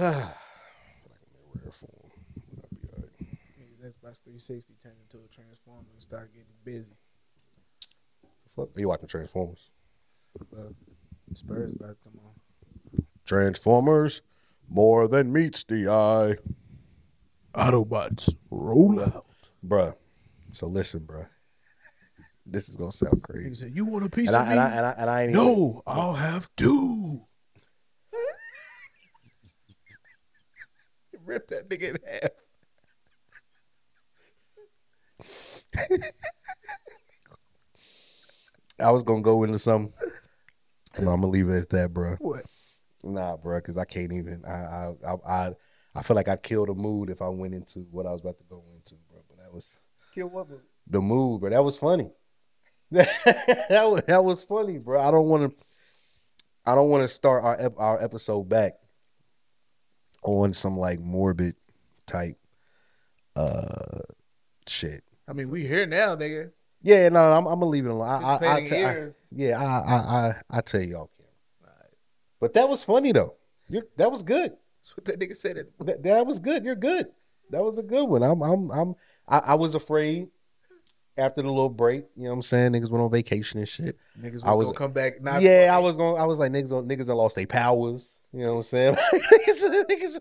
like I'm rare form. I'll be all right. Niggas Xbox 360 turned into a transformer and started getting busy. Fuck, Are you watching Transformers? Well, Spurs about to come on. Transformers, more than meets the eye. Autobots, roll out. Bruh. So listen, bruh. This is gonna sound He crazy. said, "You want a piece And of I, me?" and I and I and I ain't even- no, I'll have two. Rip that nigga in half. I was gonna go into some. I'm gonna leave it at that, bro. What? Nah, bro, because I can't even. I, I I I I feel like I'd kill the mood if I went into what I was about to go into, bro. But that was Kill what? movie? the mood, bro. That was funny. that was that was funny, bro. I don't want to. I don't want to start our ep- our episode back on some like morbid type uh shit. I mean, we here now, nigga. Yeah, no, I'm, I'm gonna leave it alone. I, I, I, Participating I- yeah, I, I, I, I tell y'all, but that was funny though. you that was good. That's what that nigga said. It. That, that was good. You're good. That was a good one. I'm, I'm, I'm. I, I was afraid after the little break. You know what I'm saying? Niggas went on vacation and shit. Niggas was, I was- gonna come back. Not yeah, I was gonna. I was like niggas. Niggas that lost their powers. You know what I'm saying? niggas,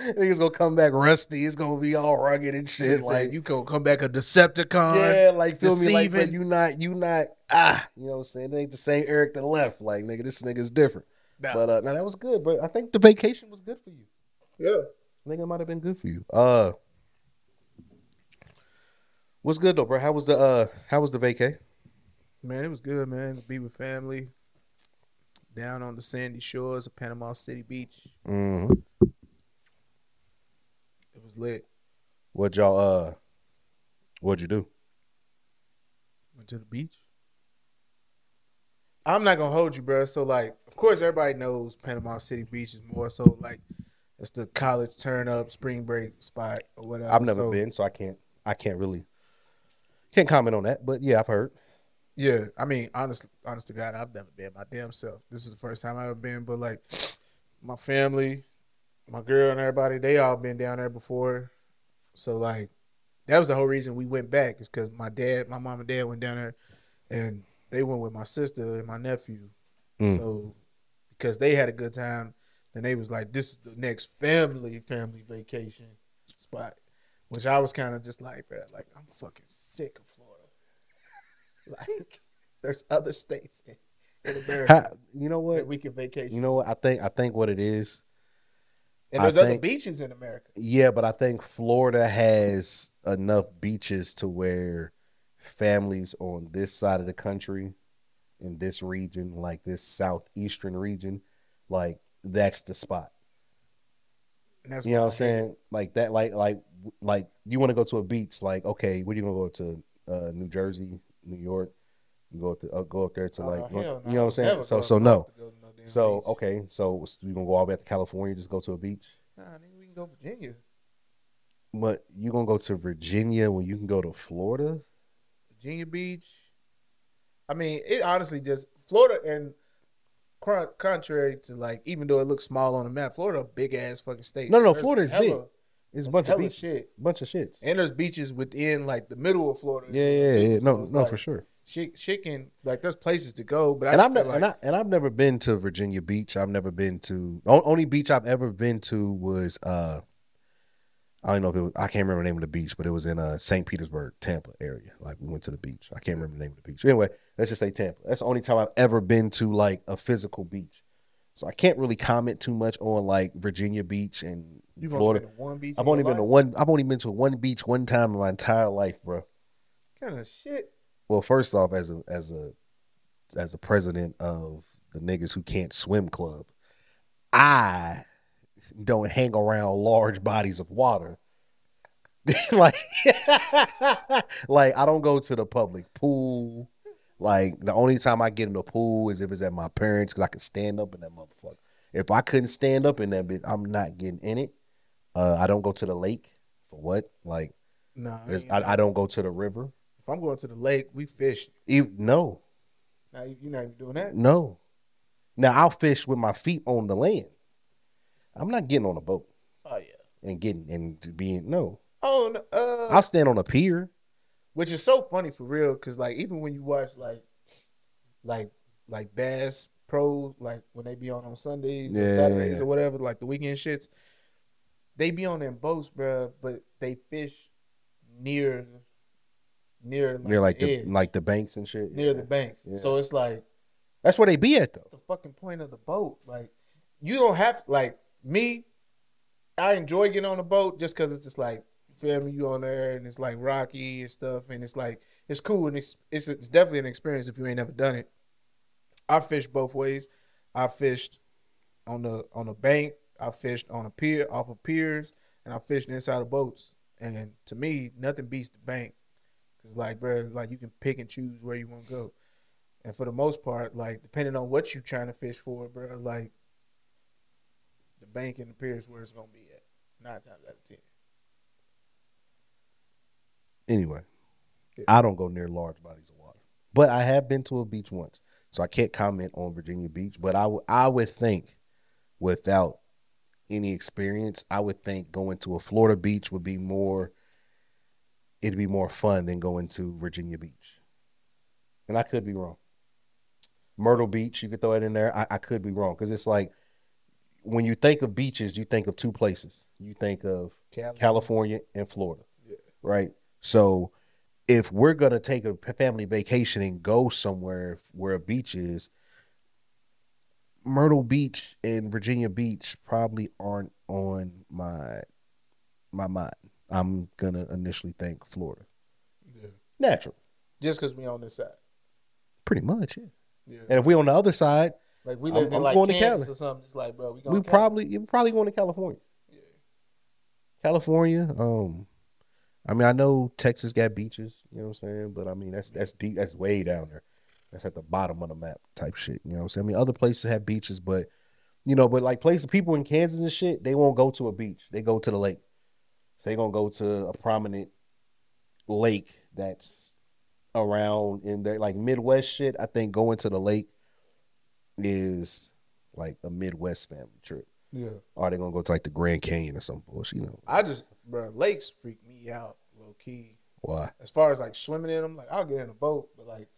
niggas, gonna come back rusty. It's gonna be all rugged and shit. Like you gonna come back a Decepticon. yeah, like feel me? Like, but deceiving. you not, you not. Ah, you know what I'm saying? It ain't the same Eric that left. Like nigga, this nigga's different. Nah. But uh, now that was good, bro. I think the vacation was good for you. yeah. I think it might have been good for you. Uh, what's good though, bro? How was the uh, how was the vacay? Man, it was good, man. To be with family down on the sandy shores of Panama City Beach. Mm-hmm. It was lit. What y'all uh, what'd you do? Went to the beach. I'm not gonna hold you, bro. So like, of course, everybody knows Panama City Beach is more so like it's the college turn up spring break spot or whatever. I've never So, been, so I can't, I can't really, can't comment on that. But yeah, I've heard. Yeah, I mean, honest, honest to God, I've never been my damn self. This is the first time I've ever been, but like my family, my girl, and everybody, they all been down there before. So like, that was the whole reason we went back is because my dad, my mom and dad went down there, and they went with my sister and my nephew. Mm. So because they had a good time, then they was like, this is the next family family vacation spot, which I was kind of just like, "Bruh, like I'm fucking sick of. Like, there's other states in, America you know what? we can vacation, You know what? I think, I think what it is. and I there's other think- beaches in America. Yeah, but I think Florida has enough beaches to where families on this side of the country, in this region, like this southeastern region, like that's the spot. And that's You know what I'm I saying? Like that, like like like you want to go to a beach, like okay, where do you gonna go to? Uh, New Jersey, New York. You go to uh, go up there to it. like Oh, you know no. what I'm saying? So so no. to go to no So beach. okay, so you gonna go all the way to California, just go to a beach? Nah, nigga, we can go to Virginia. But you gonna go to Virginia when you can go to Florida? Virginia Beach. I mean, it honestly just Florida and contrary to like, even though it looks small on the map, Florida a big ass fucking state. No, no, Florida is big. It's a bunch of beaches, shit. bunch of shits. and there's beaches within like the middle of Florida. Yeah, yeah, yeah. No, no, like, for sure. Shit, shit can like there's places to go, but And I I've never, like and, I, and I've never been to Virginia Beach. I've never been to only beach I've ever been to was uh I don't know if it was I can't remember the name of the beach, but it was in uh St. Petersburg, Tampa area. Like we went to the beach. I can't remember the name of the beach. Anyway, let's just say Tampa. That's the only time I've ever been to like a physical beach. So I can't really comment too much on like Virginia Beach and you've Florida. only been to one beach. I've only been to one. I've only been to one beach one time in my entire life, bro. kind of shit. Well, first off, as a as a as a president of the niggas who can't swim club, I don't hang around large bodies of water. like, like I don't go to the public pool. Like the only time I get in the pool is if it's at my parents because I can stand up in that motherfucker. If I couldn't stand up in that bit, I'm not getting in it. Uh, I don't go to the lake for what? Like, Nah, I I, I don't go to the river. if I'm going to the lake, we fish. Even, no, Now you- you're not even doing that. No. Now I'll fish with my feet on the land. I'm not getting on a boat Oh yeah. and getting and being no. Oh, no, uh, I'll stand on a pier. which is so funny for real, because like even when you watch like, like like Bass Pro, like when they be on on Sundays Yeah, or Saturdays yeah. or whatever, like the weekend shits, they be on them boats, bruh, but they fish near, near like, near like the, the like the banks and shit. near the banks. Yeah. So it's like That's where they be at though. the fucking point of the boat. Like you don't have like me. I enjoy getting on the boat just because it's just like feel me. You on there and it's like rocky and stuff, and it's like it's cool and it's it's, it's definitely an experience if you ain't never done it. I fished both ways. I fished on the on the bank. I fished on a pier off of piers, and I fished inside of boats. And to me, nothing beats the bank. Cause like, bro, like you can pick and choose where you want to go. And for the most part, like depending on what you're trying to fish for, bro, like the bank and the pier is where it's gonna be at. Nine times out of ten. Anyway, Yeah. I don't go near large bodies of water, but I have been to a beach once, so I can't comment on Virginia Beach. But I would I would think, without any experience, I would think going to a Florida beach would be more. It'd be more fun than going to Virginia Beach, and I could be wrong. Myrtle Beach, you could throw it in there. I, I could be wrong because it's like when you think of beaches, you think of two places. You think of Cali. California and Florida. Yeah. Right. So if we're gonna take a family vacation and go somewhere where a beach is, Myrtle Beach and Virginia Beach probably aren't on my my mind. I'm gonna initially think Florida. Yeah. Natural. Just because we on this side. Pretty much, yeah. Yeah. And if we on the other side, Like we I'm- in like going to Kansas Cali. or something. It's like, bro, we we probably you're probably going to California. Yeah. California. Um, I mean, I know Texas got beaches. You know what I'm saying? But I mean, that's that's deep. That's way down there. That's at the bottom of the map type shit. You know what I'm saying? I mean, other places have beaches, but you know, but like places, people in Kansas and shit, they won't go to a beach. They go to the lake. So they gonna go to a prominent lake that's around in there, like Midwest shit. I think going to the lake is like a Midwest family trip. Yeah. Or they gonna go to like the Grand Canyon or some bullshit. You know I just, bro, lakes freak me out, low key. why? As far as like swimming in them, like I'll get in a boat, but like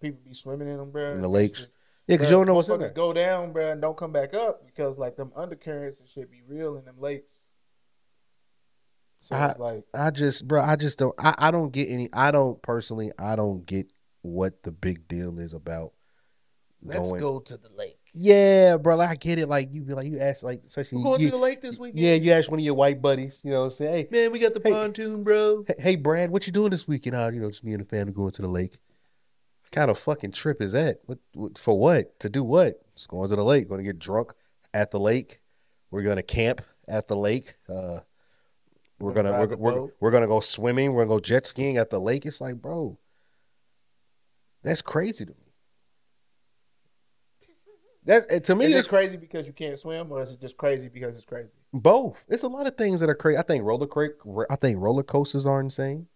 people be swimming in them, bro. In the lakes? Yeah, because you don't know what's in there. go down, bro, and don't come back up because like them undercurrents and shit be real in them lakes. So I- it's like, I just, bro, I just don't. I, I don't get any. I don't personally. I don't get what the big deal is about let's going. go to the lake. Yeah, bro. Like, I get it. Like you be like you ask like especially We're going you, to the lake this weekend. yeah. You ask one of your white buddies. You know, say, hey, man, we got the Hey. pontoon, bro. hey, hey, Brad, what you doing this weekend? Uh, you know, just me and the family going to the lake. Kind of fucking trip is that? What, what for? What to do? What? Just going to the lake. Going to get drunk at the lake. We're gonna camp at the lake. Uh, we're Gonna we're, we're, we're gonna go swimming. We're gonna go jet skiing at the lake. It's like, bro, that's crazy to me. That to me, Is it crazy because you can't swim, or is it just crazy because it's crazy? both. It's a lot of things that are crazy. I think roller cra- I think roller coasters are insane.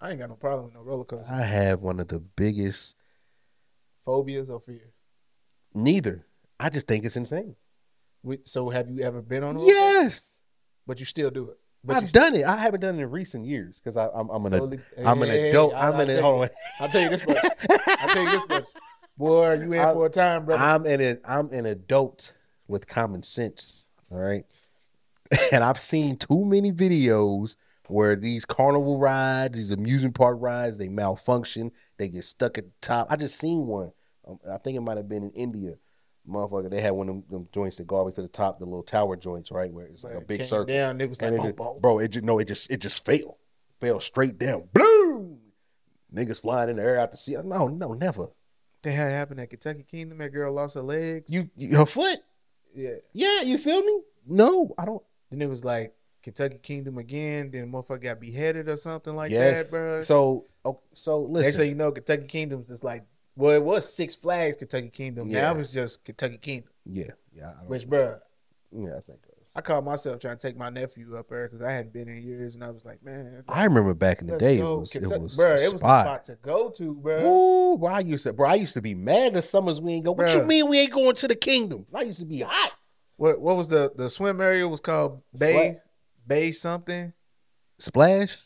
I ain't got no problem with no roller coaster. I have one of the biggest. Phobias or fear? Neither. I just think it's insane. We, so have you ever been on a coaster? Yes, But you still do it. But I've done it. I haven't done it in recent years because I'm I'm an Totally- I'm an Hey, adult. I'll- I'm I'll an on. I'll tell you this much. I'll tell you this much. Boy, you in I'm- for a time, brother. I'm an I'm an adult with common sense. All right, and I've seen too many videos where these carnival rides, these amusement park rides, they malfunction. They get stuck at the top. I just seen one. Um, I think it might have been in India. Motherfucker, they had one of them, them joints that go all the way to the top, the little tower joints, right, where it's like a big circle. Down, it was like, it just- bro, it just no, it just it just fell, fell straight down. Boom! Niggas flying in the air out the sea. No, no, never. That had happened at Kentucky Kingdom. That girl lost her legs. You, you her foot? yeah. Yeah, you feel me? No, I don't. Then it was like Kentucky Kingdom again. Then motherfucker got beheaded or something like yes. that, bro. So, oh, so Next listen. thing you know, Kentucky Kingdom's just like, well, it was Six Flags Kentucky Kingdom. Yeah. Now it's just Kentucky Kingdom. yeah, yeah, Which, bro, yeah, I think. I caught myself trying to take my nephew up there because I hadn't been in years, and I was like, man, I remember back in the day, it was, it was, bro, it was the spot. spot to go to, bro. Ooh, bro, I used to, bro, I used to be mad the summers we ain't go. What you mean we ain't going to the kingdom? I used to be hot. What what was the the swim area was called Bay. Bay something Splash,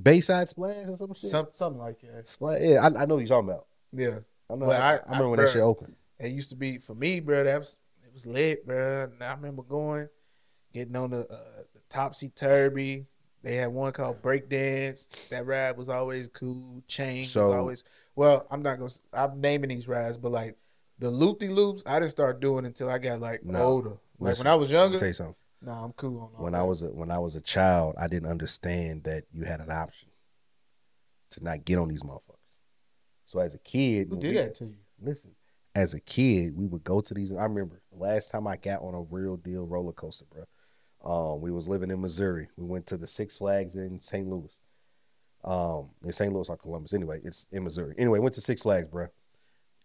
Bayside Splash or some shit. some, something like that. Splash. Yeah, I, I know what you're talking about. Yeah, I know. But I, I- I remember I- when that bruh. shit opened. it used to be for me, bro. That was it was lit, bro. And I remember going, getting on the, uh, the topsy turvy. They had one called break dance. That ride was always cool. Chain was So- always well. I'm not gonna. I'm naming these rides, but like the loopy loops, I didn't start doing until I got like No. older. Like Listen, when I was younger, no, I'm cool on all When that. I was a, when I was a child, I didn't understand that you had an option to not get on these motherfuckers. So as a kid, Who did we- that to you? listen, as a kid, we would go to these. I remember the last time I got on a real deal roller coaster, bro. Um, we was living in Missouri. We went to the Six Flags in St. Louis. Um, in St. Louis or Columbus. Anyway, it's in Missouri. Anyway, went to Six Flags, bro.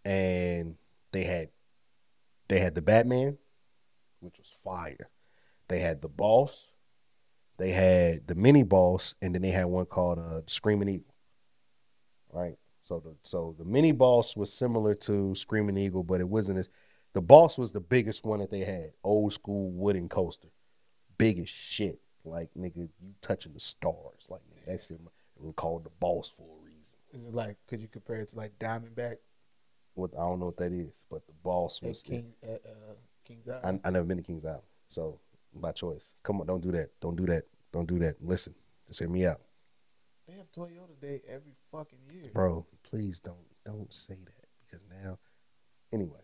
And they had they had the Batman, which was fire. They had the boss. They had the mini boss, and then they had one called uh, Screaming Eagle. Right. So the so the mini boss was similar to Screaming Eagle, but it wasn't as the boss was the biggest one that they had. Old school wooden coaster, big as shit. Like nigga, you touching the stars. Like nigga, that shit it was called the boss for a reason. Is it like could you compare it to like Diamondback What I don't know what that is, but the boss at was. King at uh, Kings Island? I, I never been to Kings Island, so by choice. Come on, don't do that. Don't do that. Don't do that. Listen, just hear me out, They have Toyota Day every fucking year. bro. Please don't don't say that because now, anyway,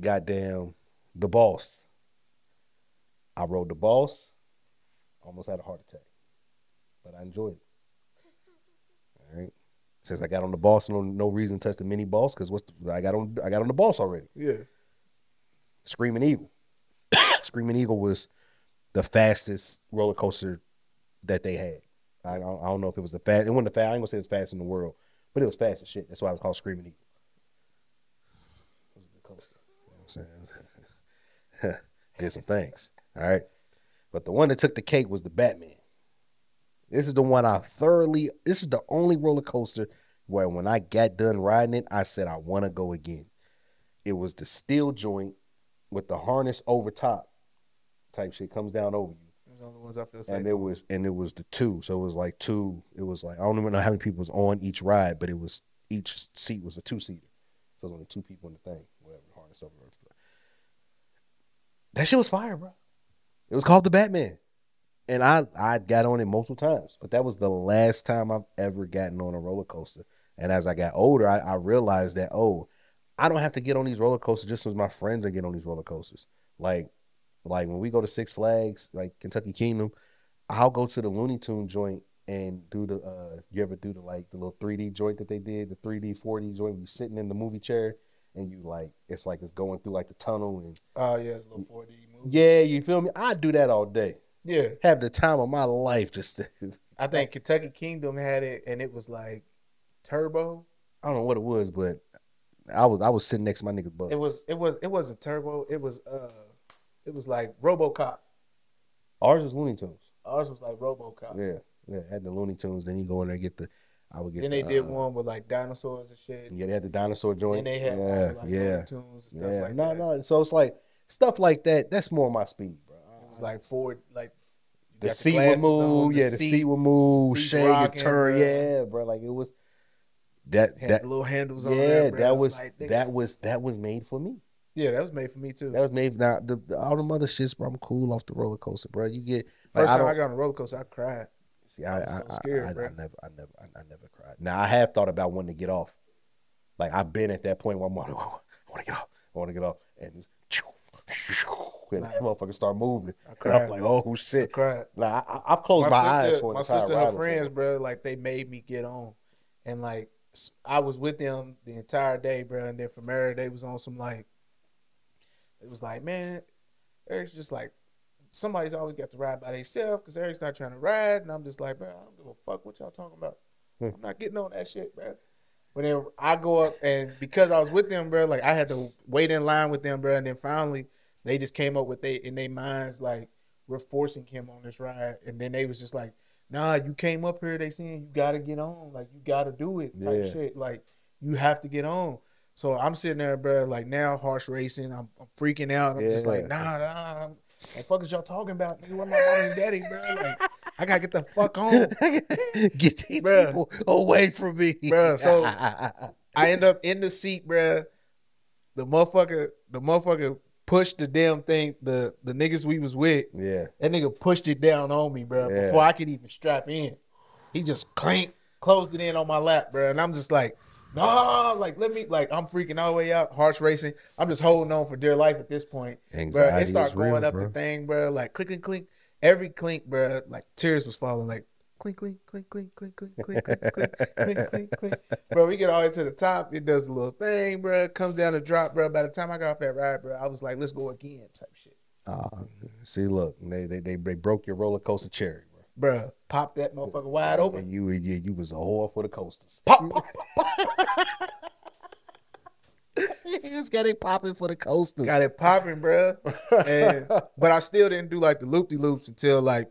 goddamn, the boss. I rode the boss. Almost had a heart attack, but I enjoyed it. All right. Since I got on the boss, no no reason to touch the mini boss because what's the, I got on I got on the boss already. Yeah. Screaming Eagle. Screaming Eagle was the fastest roller coaster that they had. I don't, I don't know if it was the fast. It wasn't the fast. I ain't gonna say it's fast in the world, but it was fast as shit. That's why it was called Screaming Eagle. Did some things. All right, but the one that took the cake was the Batman. This is the one I thoroughly. This is the only roller coaster where when I got done riding it, I said I want to go again. It was the steel joint with the harness over top type shit comes down over you. The ones I feel safe. And it was and it was the two. So it was like two. It was like I don't even know how many people was on each ride, but it was each seat was a two seater. So it was only two people in the thing, whatever, harness over. That shit was fire, bro. It was called the Batman. And I I got on it multiple times, but that was the last time I've ever gotten on a roller coaster. And as I got older, I, I realized that oh, I don't have to get on these roller coasters just as my friends are getting on these roller coasters. Like, like when we go to Six Flags, like Kentucky Kingdom, I'll go to the Looney Tune joint and do the. uh You ever do the like the little 3D joint that they did, the 3D 4D joint? You sitting in the movie chair and you like it's like it's going through like the tunnel and Oh yeah, the little 4D movie. yeah, you feel me? I do that all day. Yeah. Have the time of my life. Just I think Kentucky Kingdom had it and it was like turbo. I don't know what it was, but I was I was sitting next to my nigga's butt. It was it was it wasn't turbo. It was uh it was like RoboCop. Ours was Looney Tunes. Ours was like RoboCop. Yeah, yeah. Had the Looney Tunes. Then you go in there and get the. I would get. Then they did uh, one with like dinosaurs and shit. Yeah, they had the dinosaur joint. And they had yeah, like yeah, Looney Tunes and stuff yeah. like no, that. no. So it's like stuff like that. That's more my speed, bro. It was like Ford like the seat would move. on, yeah, the seat, would move. Shake and turn. Yeah, bro. Like it was. That had that the little handles on yeah, there. bro. that It was like, that was that was made for me. Yeah, that was made for me too. That was made. Now the, the all the other shits, bro. I'm cool off the roller coaster, bro. You get like, First I time I got on a roller coaster, I cried. See, I, I was I, so scared, I, I, bro. never, I never, I, I never cried. Now I have thought about wanting to get off. Like I've been at that point where I'm like, I want to get off, I want to get off, and, and that motherfucker start moving. I And cried. I'm like, oh I shit. cried. Nah, I, I've closed my, eyes sister, for my sister, ride her before. friends, bro, like they made me get on, and like I was with them the entire day, bro. And then from there, they was on some like, it was like, man, Eric's just like, somebody's always got to ride by themselves because Eric's not trying to ride, and I'm just like, bro, I don't give a fuck what y'all talking about. Hmm. I'm not getting on that shit, bro. But then I go up, and because I was with them, bro, like I had to wait in line with them, bro. And then finally, they just came up with they in their minds like we're forcing him on this ride, and then they was just like, nah, you came up here, they saying you gotta get on, like you gotta do it, type Yeah. shit, like you have to get on. So I'm sitting there, bro, like now harsh racing. I'm, I'm freaking out. I'm just like, nah, nah. What fuck is y'all talking about? Nigga, where my mom and daddy, bro? Like, I gotta get the fuck home. Get these Bruh. people away from me, Bruh, so- I end up in the seat, bruh. The motherfucker, the motherfucker pushed the damn thing. The the niggas we was with, yeah, that nigga pushed it down on me, bruh, Yeah. before I could even strap in. He just clank, closed it in on my lap, bruh, and I'm just like, no, like let me, like I'm freaking all the way out, hearts racing. I'm just holding on for dear life at this point, anxiety It started is real, going up bro. the thing, bruh, like click and clink. Every clink, bruh, like tears was falling, like clink, clink, clink, clink, clink, clink, clink, clink, clink, clink, clink, clink. Bro, we get all the way to the top. It does a little thing, bro. Comes down the drop, bro. By the time I got off that ride, bro, I was like, let's go again, type shit. Ah, see, look, they, they they they broke your roller coaster cherry, bro. Bro, pop that motherfucker wide open. And you yeah, you was a whore for the coasters. Pop, pop, you was getting popping for the coasters. got it popping, bro. And but I still didn't do like the loop de loops until like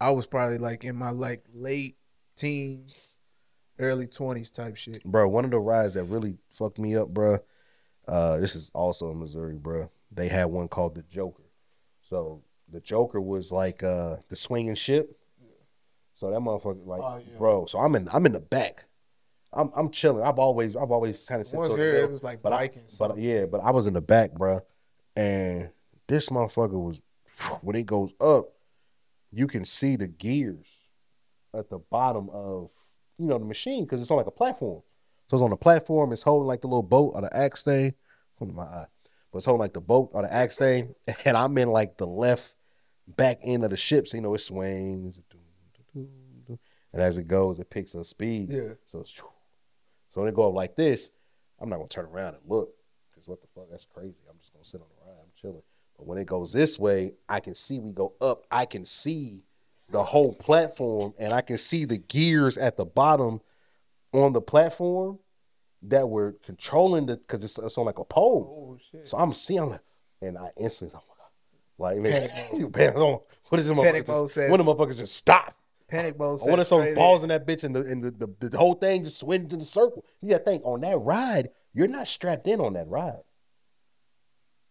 I was probably like in my like late teens, early twenties type shit. bro. One of the rides that really fucked me up, bro. Uh, this is also in Missouri, bro. They had one called the Joker. So the Joker was like uh the swinging ship. So that motherfucker, like, Oh, yeah. bro. So I'm in, I'm in the back. I'm, I'm chilling. I've always, I've always kind of Once here, it was like but I, biking. but yeah, but I was in the back, bro. And this motherfucker was when it goes up, you can see the gears at the bottom of you know the machine because it's on like a platform. So it's on the platform. It's holding like the little boat or the axe thing. My eye, but it's holding like the boat or the axe thing, and I'm in like the left back end of the ship. So you know it swings, and as it goes, it picks up speed. Yeah. So it's so when it go up like this, I'm not gonna turn around and look because what the fuck? That's crazy. I'm just gonna sit on the ride. I'm chilling. But when it goes this way, I can see we go up. I can see the whole platform, and I can see the gears at the bottom on the platform that were controlling the because it's, it's on like a pole. Oh shit. So I'm seeing, I'm like, and I instantly, my god, like man, Panic you panic mode. What is the Panic motherfucker? mode Just, says- when the motherfuckers just stop. Panic mode. I want to balls in. that bitch, and the and the, the, the whole thing just swings in the circle. You got to think on that ride, you're not strapped in on that ride.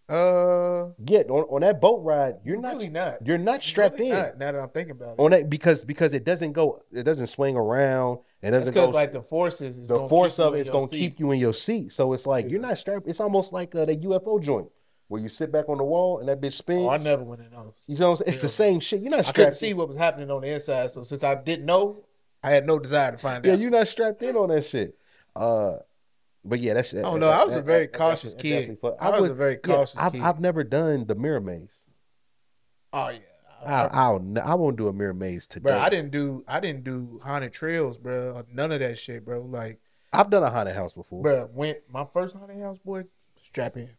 Uh, Yeah, on, on that boat ride, you're not really not. you're not strapped Really in not, now that I'm thinking about it. on that because because it doesn't go, it doesn't swing around, it doesn't go. like the forces is the force of it's gonna seat. keep you in your seat. So it's like you're not strapped. It's almost like uh, that UFO joint where you sit back on the wall and that bitch spins. Oh, I never went in those. you know what I'm saying? It's the same shit. You're not Strapped I couldn't strapped. see in. what was happening on the inside, so since I didn't know, I had no desire to find Yeah, out. Yeah, you're not strapped in on that shit. Uh, but yeah, that's. I don't know. I was a very cautious kid. I was a very cautious I've, kid. I've never done the mirror maze. oh yeah, I, I'll, ne- I won't do a mirror maze today. bro. I didn't do I didn't do haunted trails, bro. None of that shit, bro. Like, I've done a haunted house before. bro, went my first haunted house, boy. Strap in,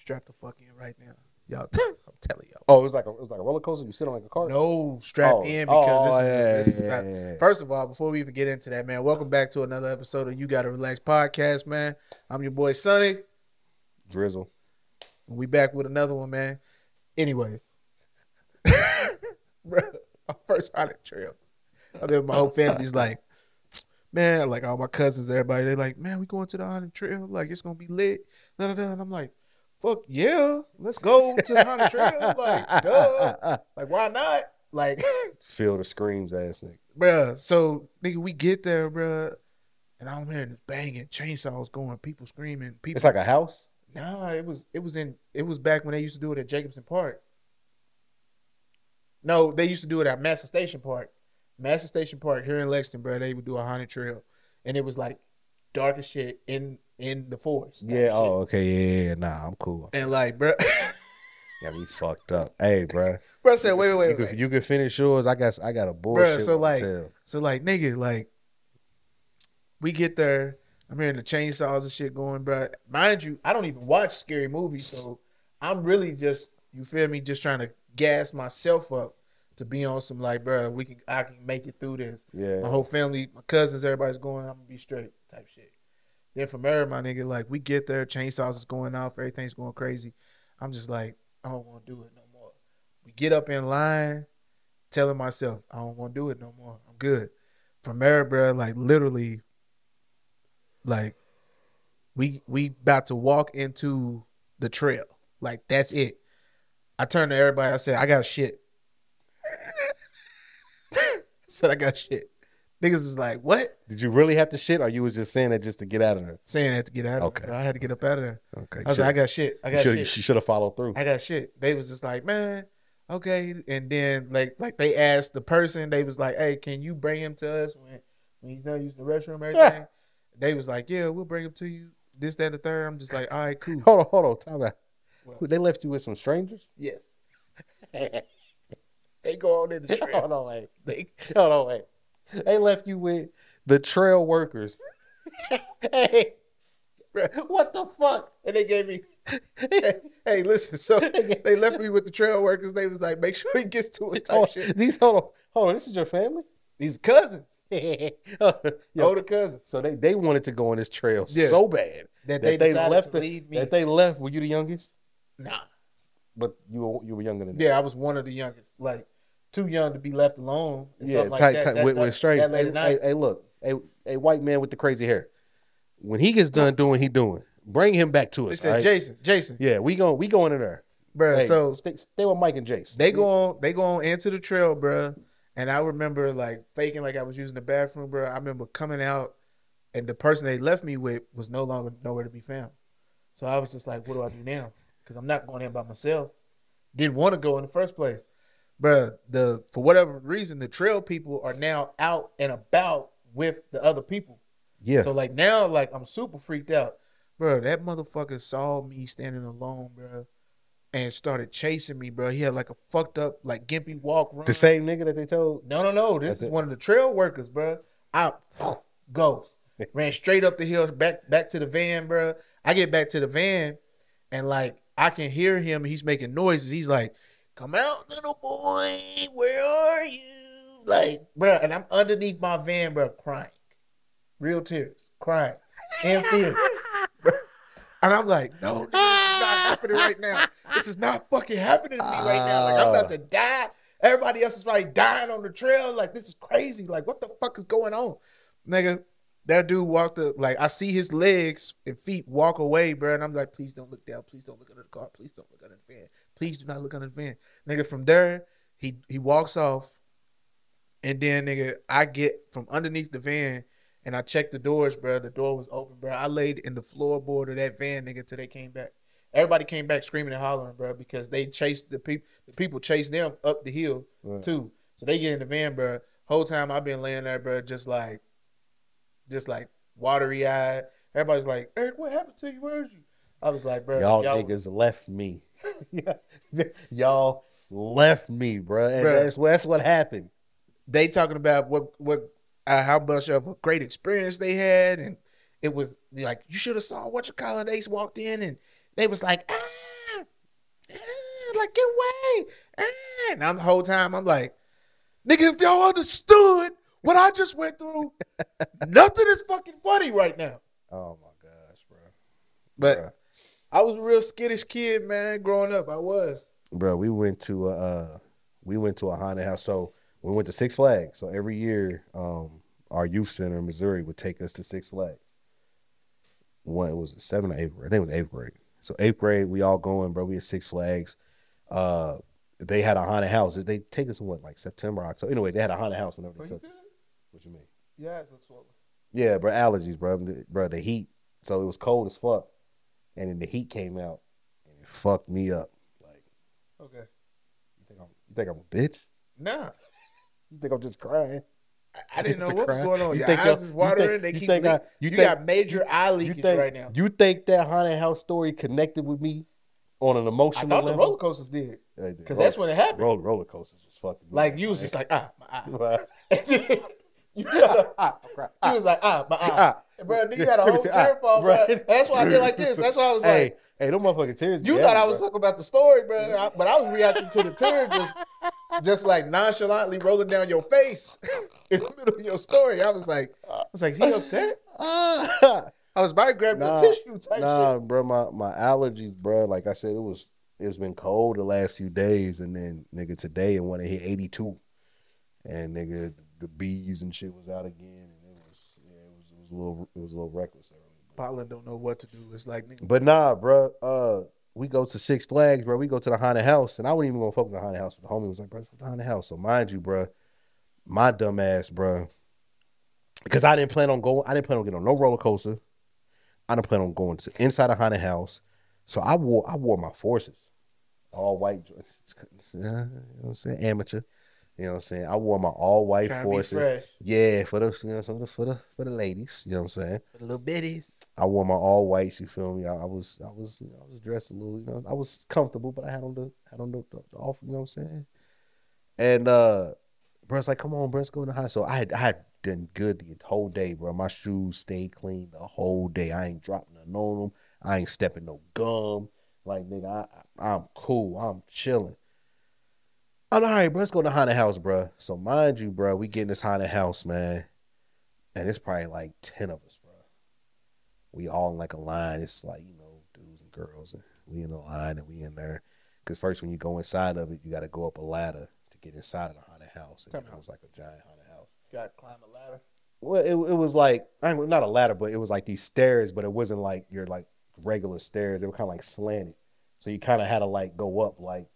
strap the fuck in right now, y'all. I'm telling y'all. Oh, it was like a, it was like a roller coaster. You sit on like a cart. No, strap Oh. in because Oh, this, is, oh, yeah, this is yeah, about- yeah. First of all, before we even get into that, man, welcome back to another episode of You Gotta Relax podcast, man. I'm your boy Sunny. Drizzle. We back with another one, man. Anyways, bro, my first haunted trail. I mean, my whole family's like, man, like all my cousins, everybody, they're like, man, we going to the haunted trail. Like it's gonna be lit. Da, da, da. And I'm like, fuck yeah, let's go to the haunted trail. Like, duh. Like, why not? Like, Feel the screams, ass nigga. bruh. So, nigga, we get there, bruh. And I'm hearing this banging, chainsaws going, people screaming, people. It's like a house. Nah, it was it was in it was back when they used to do it at Jacobson Park. No, they used to do it at Masterson Station Park. Masterson Station Park here in Lexington, bro. They would do a haunted trail, and it was like dark as shit in in the forest. Yeah. Oh, shit. Oh, okay. Yeah, yeah. Nah, I'm cool. and like, bro, Yeah, me fucked up. Hey, bro. bro said, wait, wait, you, wait, can, you can finish yours. I got I got a bullshit. so like-. So like, nigga, like, we get there. I'm hearing the chainsaws and shit going, bro. Mind you, I don't even watch scary movies, so I'm really just, you feel me, just trying to gas myself up to be on some like, bro, we can, I can make it through this. yeah. My whole family, my cousins, everybody's going. I'm gonna be straight, type shit. Then from there, my nigga, like we get there, chainsaws is going off, everything's going crazy. I'm just like, I don't want to do it no more. We get up in line, telling myself, I don't want to do it no more. I'm good. From there, bro, like literally, like We we about to walk into the trail. Like that's it. I turned to everybody. I said, I got shit. said I got shit. Niggas was like, what? Did you really have to shit, or you was just saying that just to get out of there? Saying that to get out of Okay. there. I had to get up out of there. Okay. I was like, I got shit. I got shit. She should have followed through. I got shit. They was just like, man, okay. And then like like they asked the person, they was like, hey, can you bring him to us when when he's done using the restroom and everything? they was like, yeah, we'll bring him to you. This, that, the third. I'm just like, all right, cool. Hold on, hold on. Time out. What? They left you with some strangers. Yes. they go on in the trail. hold on, wait. They, Hold on, wait. They left you with the trail workers. hey, what the fuck? and they gave me, hey, hey, listen. So they left me with the trail workers. They was like, make sure he gets to us type Hold, shit. these hold on, hold on. This is your family. These cousins, Yo, older cousins, so they they wanted to go on this trail Yeah. so bad that, that they, they, left to the- leave me. that they left. Were you the youngest? nah. But you were you were younger than. Yeah, I was one of the youngest, like too young to be left alone. Yeah, something like tight, that. That- with, straights. Hey, hey, hey, look, a a white man with the crazy hair. When he gets done doing, he doing. Bring him back to us. They said, right? Jason, Jason, Yeah, we going we going in there. bro. Hey, so stay, stay with Mike and Jace. they go on, they go on into the trail, bro. And I remember like faking like I was using the bathroom, bro. I remember coming out, and the person they left me with was no longer nowhere to be found. So I was just like, what do I do now? Because I'm not going in by myself. Didn't want to go in the first place, bro. The for whatever reason, the trail people are now out and about with the other people. Yeah, So like now, like I'm super freaked out, bro. That motherfucker saw me standing alone, bro, and started chasing me, bro. He had like a fucked up, like gimpy walk. Run. the same nigga that they told. No, no, no. This That's is it. one of the trail workers, bro. Out goes. Ran straight up the hill, back back to the van, bro. I get back to the van, and like I can hear him. He's making noises. He's like, "Come out, little boy. Where are you?" Like, bro, and I'm underneath my van, bro, crying, real tears, crying, in fear. Bruh. And I'm like, no, this is not happening right now. This is not fucking happening to me right now. Like, I'm about to oh. die. Everybody else is like dying on the trail. Like, this is crazy. Like, what the fuck is going on? Nigga, that dude walked the, like, I see his legs and feet walk away, bro. And I'm like, please don't look down. Please don't look under the car. Please don't look under the van. Please do not look under the van. Nigga, from there, he, he walks off. And then, nigga, I get from underneath the van and I checked the doors, bro. The door was open, bro. I laid in the floorboard of that van, nigga, till they came back. Everybody came back screaming and hollering, bro, because they chased the people. The people chased them up the hill Right. too. So they get in the van, bro. Whole time I've been laying there, bro, just like, just like watery eyed. Everybody's like, Eric, what happened to you? Where is you? I was like, bro, Y'all, y'all, niggas left me. Y'all left me, bro. And Bruh. that's that's what happened. they talking about what what uh, how much of a great experience they had, and it was like you should have saw what your collar Ace walked in, and they was like, ah, ah, like get away, ah. and I'm the whole time I'm like, nigga, if y'all understood what I just went through, nothing is fucking funny right now. Oh my gosh, bro. But Bruh. I was a real skittish kid, man. Growing up, I was. bro we went to a uh we went to a haunted house. So we went to six flags. So every year um our youth center in missouri would take us to six flags. One was it seventh or eighth grade? I think it was eighth grade. So eighth grade we all going bro. We at six flags. Uh they had a haunted house. They take us in what like september october? Anyway they had a haunted house whenever they took us. what you mean? Yeah, it's swollen. yeah bro allergies bro. Bro the heat. So it was cold as fuck and then the heat came out and it fucked me up like Okay. you think i'm you think i'm a bitch Nah. You think I'm just crying? I didn't know what was going on. You Your think eyes is watering. think- they keep think I- you you, think- got major eye leakage think right now. you think that haunted house story connected with me on an I emotional thought the roller coasters did because that's when it happened. roller, roller coasters was fucking. Like you was just like ah my eye. Right. you, got- Ah, I'm crying. you was like ah my eye. Ah. Bro, nigga had a whole Ah, tear fall, bro. That's why I did like this. That's why I was hey, like, hey, them motherfucking tears. you thought I was bro. talking about the story, bro. I- but I was reacting to the tear just, just like nonchalantly rolling down your face in the middle of your story. I was like, I was like, he upset? Ah. I was about to grab Nah, the tissue type nah, shit. bro, my my allergies, bro. Like I said, it was it's been cold the last few days, and then nigga today and when it hit eighty two, and nigga the bees and shit was out again, and it was yeah, it was it was a little it was a little reckless early. Pollen don't know what to do. It's like nigga, But nah, bro. Uh, we go to Six Flags, bro. We go to the haunted house, and I wasn't even gonna fuck with the haunted house. But the homie was like, "Bro, it's the haunted house." So mind you, bro, my dumb ass, bro, because I didn't plan on going. I didn't plan on getting on no roller coaster. I didn't plan on going to inside the haunted house. So I wore I wore my forces, all white. joints. You know what I'm saying? Amateur. You know what I'm saying? I wore my all white to forces. Yeah, for the you know for the for the for the ladies. You know what I'm saying? For The little bitties. I wore my all whites. You feel me? I, I was, I was, you know, I was dressed a little. You know, I was comfortable, but I had on the, had on the, the, the off. You know what I'm saying? And uh, bro's like, "Come on, bro, let's go in the house." So I had, I had done good the whole day, bro. My shoes stayed clean the whole day. I ain't dropping nothing on them. I ain't stepping no gum. Like nigga, I, I I'm cool. I'm chilling. Oh, I'm all right, bro. Let's go to the haunted house, bro. So mind you, bro, we get in this haunted house, man, and it's probably like ten of us, bro we all in like a line. It's like, you know, dudes and girls, and we in a line and we in there. Because first, when you go inside of it, you got to go up a ladder to get inside of the haunted house. And it was like a giant haunted house. Got to climb a ladder. Well, it, it was like, I mean, not a ladder, but it was like these stairs, but it wasn't like your like regular stairs. They were kind of like slanted. So you kind of had to like go up like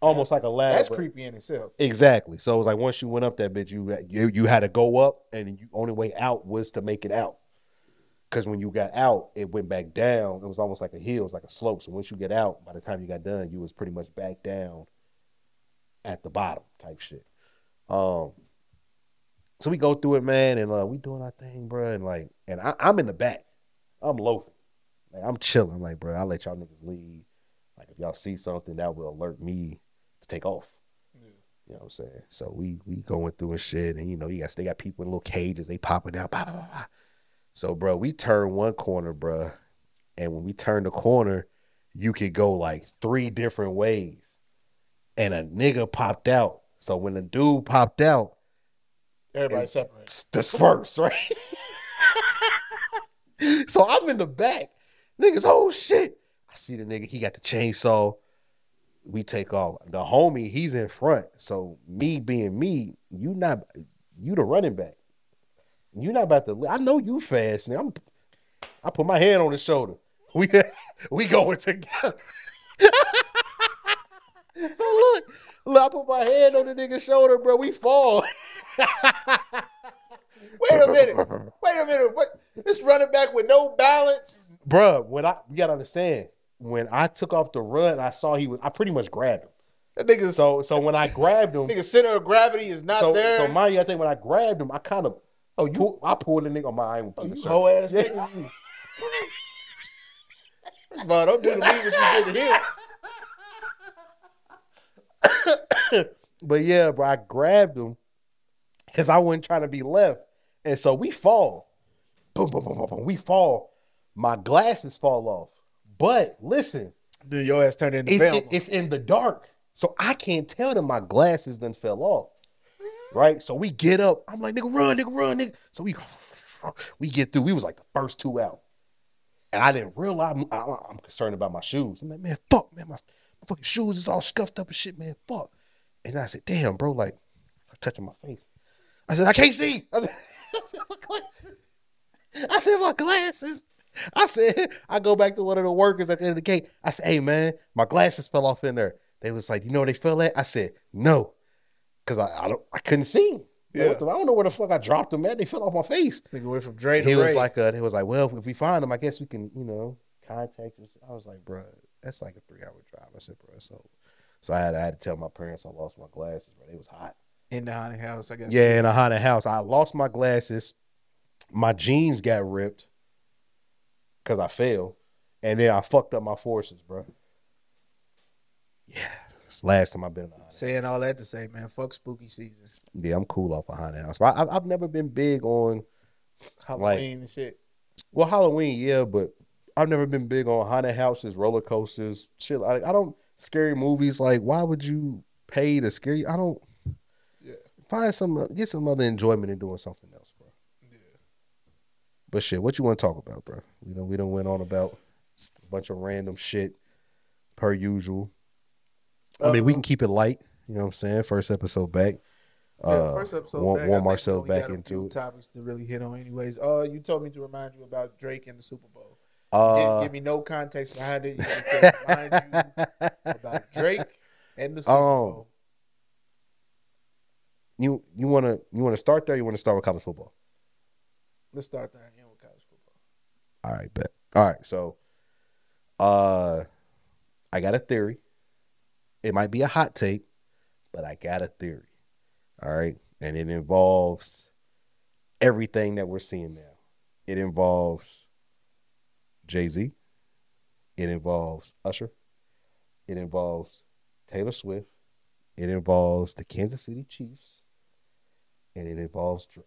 almost like a ladder. That's but- creepy in itself. Exactly. So it was like once you went up that bitch, you you you had to go up, and the only way out was to make it out. Because when you got out, it went back down. It was almost like a hill, it was like a slope. So once you get out, by the time you got done, you was pretty much back down at the bottom type shit. Um. So we go through it, man, and uh, we doing our thing, bro, and like, and I, I'm in the back, I'm loafing, like I'm chilling. I'm like, bro, I'll let y'all niggas leave. Like if y'all see something, that will alert me to take off. You know what I'm saying? So we we going through and shit, and you know, you got they got people in little cages, they popping out. Bah, bah, bah. So, bro, we turn one corner, bro, and when we turn the corner, you could go like three different ways, and a nigga popped out. So when the dude popped out, Everybody separates. dispersed, right? so I'm in the back, niggas. Oh shit! I see the nigga. He got the chainsaw. We take off. The homie, he's in front. So me being me, you not you the running back. You not about to. I know you fast. Nigga. I'm. I put my hand on his shoulder. We we going together. so look, look, I put my hand on the nigga's shoulder, bro. We fall. Wait a minute. Wait a minute. What? This running back with no balance. Bruh, when I you gotta understand, when I took off the run, I saw he was I pretty much grabbed him. That nigga, So so when I grabbed him, nigga center of gravity is not so there. so mind you, I think when I grabbed him, I kind of oh, you, I pulled the nigga on my eye oh, you whole ass Yeah. nigga. First of all, don't do to me what you did to him. But yeah, bro, I grabbed him because I wasn't trying to be left. And so we fall. Boom, boom, boom, boom, boom. We fall. My glasses fall off. But listen, Dude, your ass turned into it, it's in the dark. So I can't tell that my glasses then fell off. Right? So we get up. I'm like, nigga, run, nigga, run, nigga. So we we get through. We was like the first two out. And I didn't realize I, am concerned about my shoes. I'm like, man, fuck, man, my, my fucking shoes is all scuffed up and shit, man. Fuck. And I said, damn, bro, like I'm touching my face. I said, I can't see. I said, I said, my glasses. I said, my glasses. I said, I go back to one of the workers at the end of the gate. I said, hey man, my glasses fell off in there. They was like, you know where they fell at? I said, no. Cause I, I don't I couldn't see them. Yeah. I don't know where the fuck I dropped them at. They fell off my face. This nigga went from Dre to He was like, uh, he was like, well, if we find them, I guess we can, you know, contact you. I was like, bro, that's like a three hour drive. I said, bro, so, so I had, I had to tell my parents I lost my glasses, bro. It was hot. in the haunted house, I guess. Yeah, in a haunted house. I lost my glasses. My jeans got ripped because I fell, and then I fucked up my forces, bro. Yeah, it's the last time I've been in a haunted. Saying all that to say, man, fuck spooky season. Yeah, I'm cool off a haunted house. But I, I've never been big on Halloween and shit. well Halloween, yeah, but I've never been big on haunted houses, roller coasters, shit. I, I don't scary movies. Like, why would you pay to scare you? I don't. Yeah. Find some, get some other enjoyment in doing something else, bro. Yeah. But shit, what you want to talk about, bro? We don't we don't went on about a bunch of random shit per usual. I mean, we Uh, can keep it light. You know what I'm saying? First episode back. Yeah, Uh, first episode warm, back, warm I think we ourselves back got a into few it. topics to really hit on, anyways. Uh, you told me to remind you about Drake and the Super Bowl. You Uh, didn't give me no context behind it. You just remind you about Drake and the Super Um, Bowl. you you want to you want to start there? Or you want to start with college football? Let's start there and end with college football. All right, bet. All right, so uh I got a theory. It might be a hot take, but I got a theory. All right. And it involves everything that we're seeing now. It involves Jay-Z. It involves Usher. It involves Taylor Swift. It involves the Kansas City Chiefs. And it involves Drake.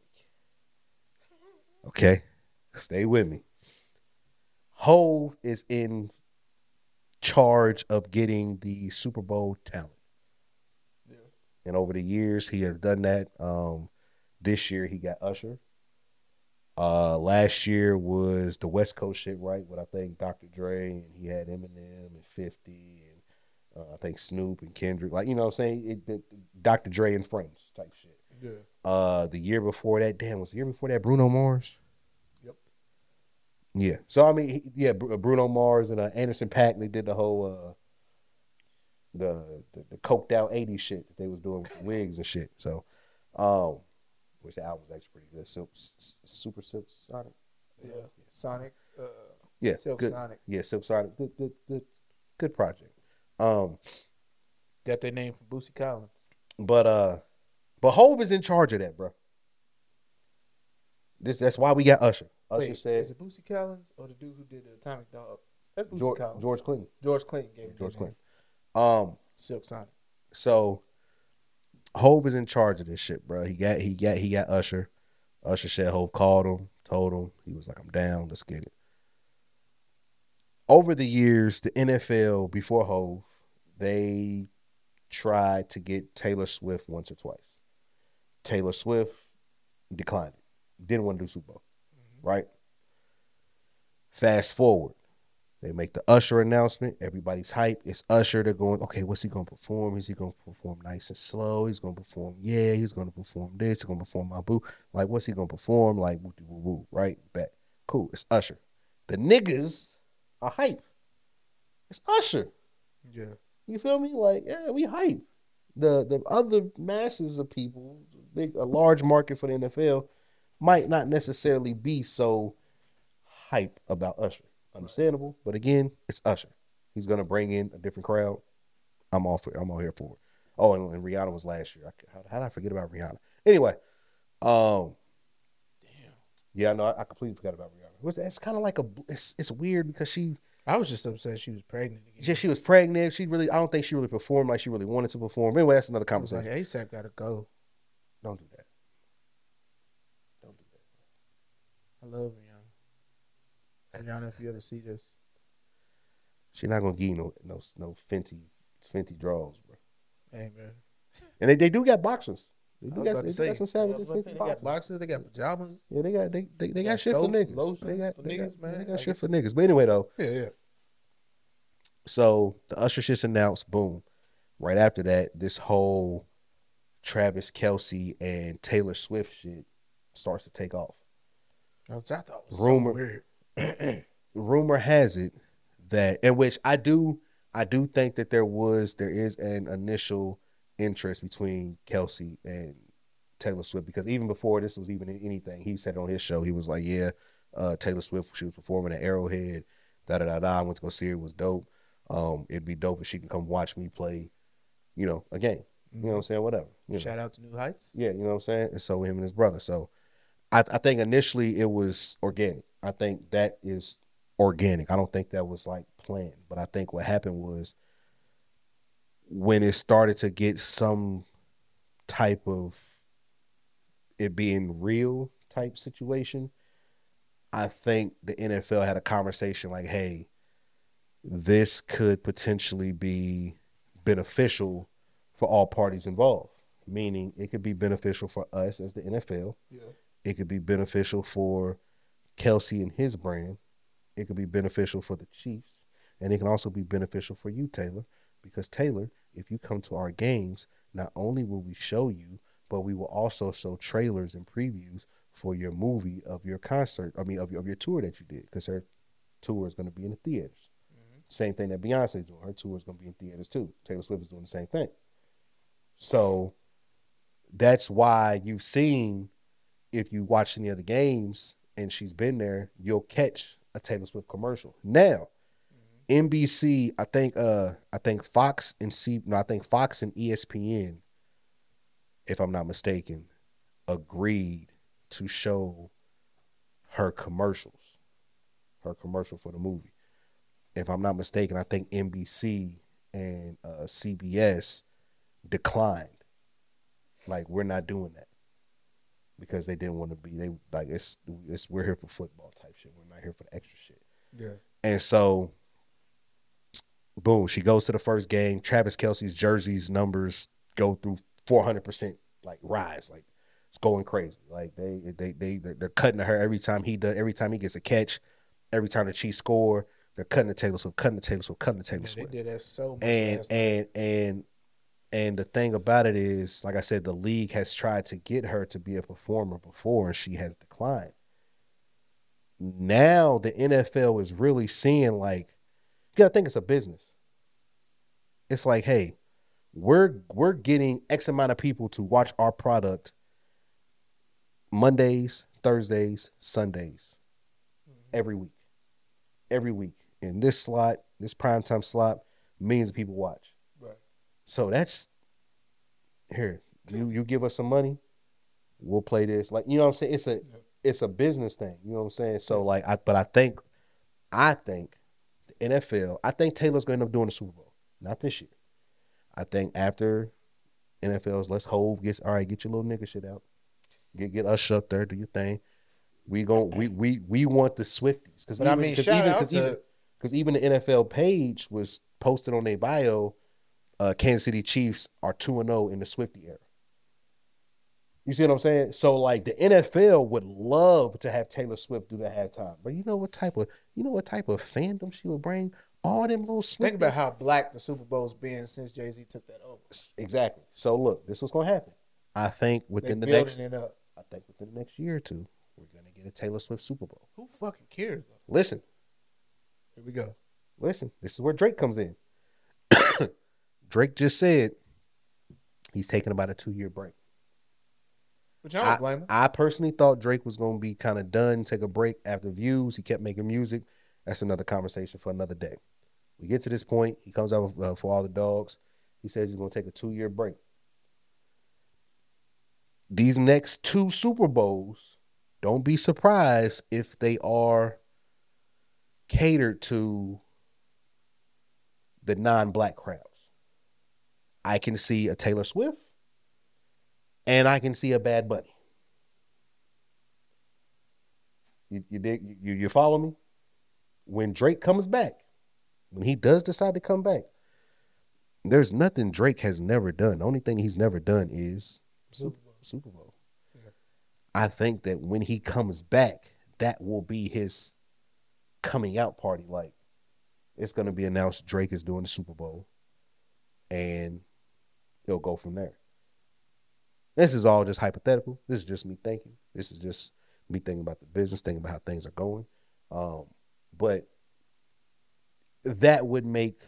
Okay? Stay with me. Hov is in charge of getting the Super Bowl talent. Yeah. And over the years, he has done that. Um, this year, he got Usher. Uh, last year was the West Coast shit, right? With I think Dr. Dre and he had Eminem and Fifty and uh, I think Snoop and Kendrick, like you know, what I'm saying it, the, Dr. Dre and friends type shit. Yeah. Uh, the year before that, damn, was the year before that Bruno Mars? Yeah. So I mean, he, yeah, Bru- Bruno Mars and uh, Anderson Paak, they did the whole uh, the, the the coked out '80s shit that they was doing with wigs and shit. So, um, which the album was actually pretty good. Silk, Super Silk Sonic. Yeah. Sonic. Uh, Yeah, Silk good. Sonic. Yeah, Silk Sonic. Good, good, good, good project. Um, Got their name from Bootsy Collins. but uh, but Hov is in charge of that, bro. This that's why we got Usher. Usher Wait, said is it Bootsy Collins or the dude who did the Atomic Dog? That's Bootsy George, Collins. George Clinton. George Clinton gave George. Clinton. Um, Silk Sonic. so Hov is in charge of this shit, bro. He got he got he got Usher. Usher said Hov called him, told him he was like, "I'm down, let's get it." Over the years, the NFL before Hov, they tried to get Taylor Swift once or twice. Taylor Swift declined it. Didn't want to do Super Bowl, right? Fast forward, they make the Usher announcement. Everybody's hype. It's Usher. They're going, okay, what's he going to perform? Is he going to perform nice and slow? He's going to perform, yeah, he's going to perform this. He's going to perform my boo. Like, what's he going to perform? Like, woo woo woo, right? Bet. Cool. It's Usher. The niggas are hype. It's Usher. Yeah. You feel me? Like, yeah, we hype. The the other masses of people, big a large market for the NFL, might not necessarily be so hype about Usher. Understandable, but again, it's Usher. He's gonna bring in a different crowd. I'm all for. I'm all here for it. Oh, and, and Rihanna was last year. I, how, how did I forget about Rihanna? Anyway, um, Damn. yeah, no, I, I completely forgot about Rihanna. It's kind of like a. It's it's weird because she I was just upset she was pregnant again. she, she was pregnant. She really, I don't think she really performed like she really wanted to perform. Anyway, that's another was like, conversation. ASAP got to go. Don't do that. Don't do that. I love Rihanna. Rihanna, if you ever see this, She's not gonna give you no no no Fenty Fenty draws, bro. hey man. And they, they do got boxers. They do got, they do say, got some I savages. was about to Fenty they got boxers. boxers, they got pajamas. Yeah, they got they they, they got got shit for niggas. lotions they got for they niggas, got, man. They got Like, shit it's- for niggas. But anyway, though, Yeah, yeah. so the Usher shit's announced. Boom. Right after that, this whole Travis Kelce and Taylor Swift shit starts to take off. I thought Rumor- so rumor has it that in which I do I do think that there was there is an initial interest between Kelce and Taylor Swift because even before this was even anything, he said on his show he was like, yeah, uh, Taylor Swift she was performing at Arrowhead, da da da da. I went to go see her, it was dope. Um, it'd be dope if she can come watch me play, you know, a game. You know what I'm saying? Whatever. You know. Shout out to New Heights. Yeah, you know what I'm saying? And so him and his brother. So I, I think initially it was organic. I think that is organic. I don't think that was like planned. But I think what happened was when it started to get some type of it being real type situation, I think the NFL had a conversation like, hey, this could potentially be beneficial for all parties involved. Meaning it could be beneficial for us as the NFL. Yeah. It could be beneficial for Kelce and his brand. It could be beneficial for the Chiefs. And it can also be beneficial for you, Taylor, because Taylor, if you come to our games, not only will we show you but we will also show trailers and previews for your movie of your concert. I mean, of your, of your tour that you did, because her tour is going to be in the theaters. Mm-hmm. Same thing that Beyonce's doing. Her tour is going to be in theaters too. Taylor Swift is doing the same thing. So that's why you've seen, if you watch any of the games and she's been there, you'll catch a Taylor Swift commercial. Now, NBC, I think, uh, I think Fox and C, no, I think Fox and ESPN, if I'm not mistaken, agreed to show her commercials, her commercial for the movie. If I'm not mistaken, I think NBC and uh, CBS declined. Like we're not doing that because they didn't want to be. They like it's it's we're here for football type shit. We're not here for the extra shit. Yeah. And so, boom, she goes to the first game. Travis Kelce's jerseys numbers go through 400% like rise. Like it's going crazy. Like they they they they're, they're cutting to her every time he does. Every time he gets a catch, every time the Chiefs score, they're cutting the Taylor Swift, cutting the Taylor Swift, cutting the Taylor Yeah, they Swift did that so much. and and and and the thing about it is like i said the league has tried to get her to be a performer before and she has declined. Now the nfl is really seeing like you gotta think it's a business. It's like hey we're we're getting x amount of people to watch our product mondays thursdays sundays mm-hmm. every week every week. In this slot this primetime slot millions of people watch. So that's here. You you give us some money, we'll play this. Like you know what I'm saying? It's a it's a business thing. You know what I'm saying? So like I but I think I think the NFL, I think Taylor's gonna end up doing the Super Bowl. Not this year. I think after NFL's let's hold gets all right, get your little nigga shit out. Get get us up there, do your thing. We gon' we we we want the Swifties. Cause But I mean, shout out cause to- even, cause even the NFL page was posted on their bio uh, Kansas City Chiefs are 2 and 0 in the Swifty era. You see what I'm saying? So like the NFL would love to have Taylor Swift do the halftime. But you know what type of you know what type of fandom she would bring? All them little Swift. Think about how black the Super Bowl's been since Jay Z took that over. Exactly. So look, this was gonna happen. I think within the building next. I think within the next year or two, we're gonna get a Taylor Swift Super Bowl. Who fucking cares? Though? Listen, Here we go. listen, this is where Drake comes in. Drake just said he's taking about a two year break. But y'all don't blame him. I personally thought Drake was going to be kind of done, take a break after views. He kept making music. That's another conversation for another day. We get to this point. He comes out with, uh, for all the dogs. He says he's going to take a two year break. These next two Super Bowls, don't be surprised if they are catered to the non black crowds. I can see a Taylor Swift and I can see a Bad Bunny. You you dig you you follow me? When Drake comes back, when he does decide to come back, there's nothing Drake has never done. The only thing he's never done is Super Bowl. Super Bowl. Yeah. I think that when he comes back, that will be his coming out party. Like it's gonna be announced Drake is doing the Super Bowl, and he'll go from there. This is all just hypothetical. This is just me thinking. This is just me thinking about the business, thinking about how things are going. Um, but that would make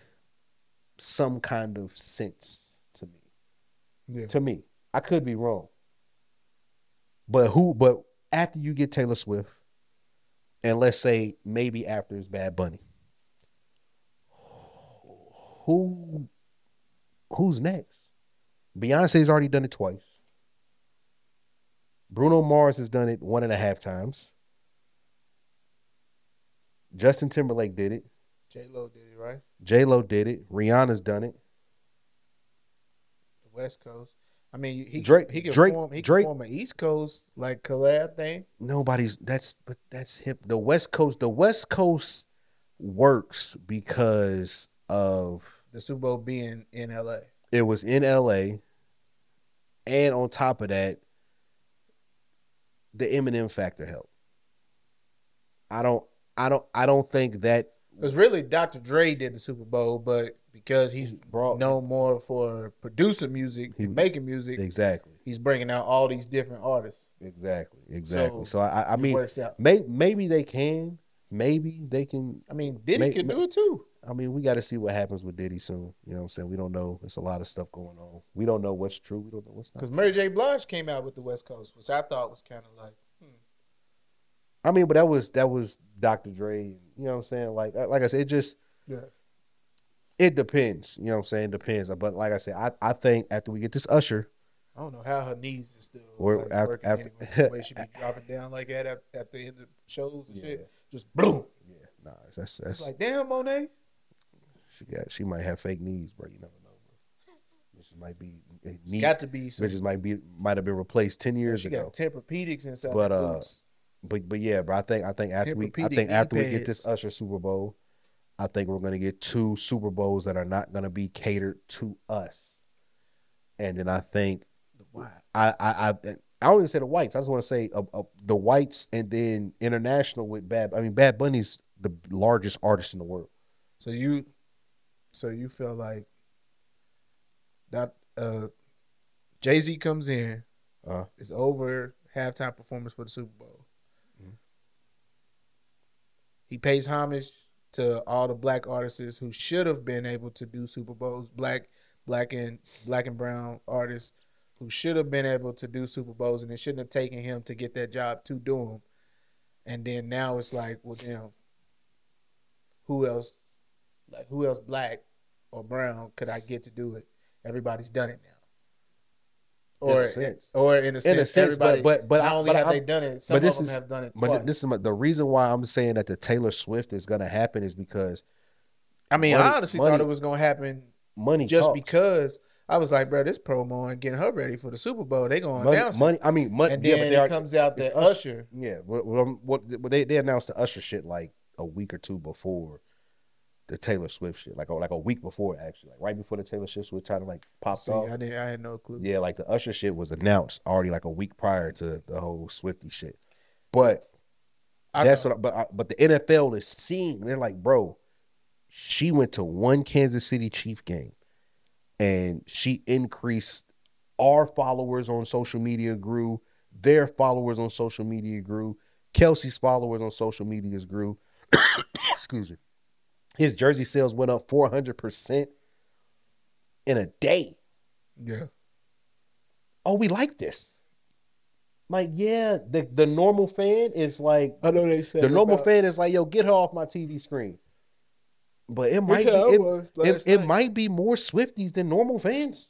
some kind of sense to me Yeah. to me. I could be wrong. But who but after you get Taylor Swift, and let's say maybe after it's Bad Bunny, who who's next? Beyonce's already done it twice. Bruno Mars has done it one and a half times. Justin Timberlake did it. J Lo did it right. J Lo did it. Rihanna's done it. The West Coast. I mean, he Drake- He can Drake- form. He Drake- can form an East Coast like collab thing. nobody's that's but that's hip the west coast the west coast works because of The Super Bowl being in L.A. it was in la and on top of that the eminem factor helped i don't i don't i don't think that Because really, Dr. Dre did the Super Bowl, but because he's brought known more for producing music He- making music, exactly he's bringing out all these different artists. Exactly. Exactly. So, So, I, I mean, works out. may, maybe they can. Maybe they can. I mean, Diddy May- could may- do it too. I mean, we got to see what happens with Diddy soon. You know what I'm saying? We don't know. It's a lot of stuff going on. We don't know what's true. We don't know what's not. Because Mary J. Blige came out with the West Coast, which I thought was kind of like, hmm. I mean, but that was that was Dr. Dre. You know what I'm saying? Like like I said, it just yeah, it depends. You know what I'm saying? Depends. But like I said, I, I think after we get this Usher, I don't know how her knees is still Or like, after- working after- anyway. The way she be dropping down like that at, at the end of shows and Yeah. shit, just boom. yeah, nah, that's It's that's like, damn, Monet. She got she might have fake knees, bro. You never know. Bro. Bitches might be eh, It's knee, got to be some. bitches might be might have been replaced ten years ago. She ago. got Tempur-Pedics inside But, uh, boots. But but yeah, bro. I think I think after we I think after we get this. Usher Super Bowl, I think we're gonna get two Super Bowls that are not gonna be catered to us. And then I think Wow. I I I, I don't even say the whites. I just want to say uh, uh, the whites and then international with Bad. I mean, Bad Bunny's the largest artist in the world. So you, so you feel like that uh, Jay Z comes in, Uh, it's over halftime performance for the Super Bowl. Mhm. He pays homage to all the black artists who should have been able to do Super Bowls, black, black and black and brown artists who should have been able to do Super Bowls, and it shouldn't have taken him to get that job to do them. And then now it's like, well, damn, who else, like who else, black or brown, could I get to do it? Everybody's done it now. In a Or, sense. or in a sense, in a sense, everybody, but but but not I, only but have I- they done it, some but of this them is- have done it but twice. this is my, the reason why I'm saying that the Taylor Swift is gonna happen is because I mean, money- I honestly money- thought it was gonna happen money just talks. because I was like, bro, this promo and getting her ready for the Super Bowl, they gonna money, announce money. I mean, money. And yeah, then it are, comes out that Usher. Yeah, I'm- what, what they they announced the Usher shit like a week or two before the Taylor Swift shit, like a, like a week before actually, like right before the Taylor Swift was trying to like pop off. I didn't, I had no clue. Yeah, like the Usher shit was announced already like a week prior to the whole Swifty shit. But I that's thought- what. I, but I, but the NFL is seeing. They're like, bro, she went to one Kansas City Chief game, and she increased our followers on social media grew. Their followers on social media grew. Kelce's followers on social medias grew. Excuse me. His jersey sales went up four hundred percent in a day yeah. oh, we like this. Like, yeah, the, the normal fan is like I know they said the normal about- fan is like, yo, get her off my TV screen. But it might Yeah, be it, it, it might be more Swifties than normal fans.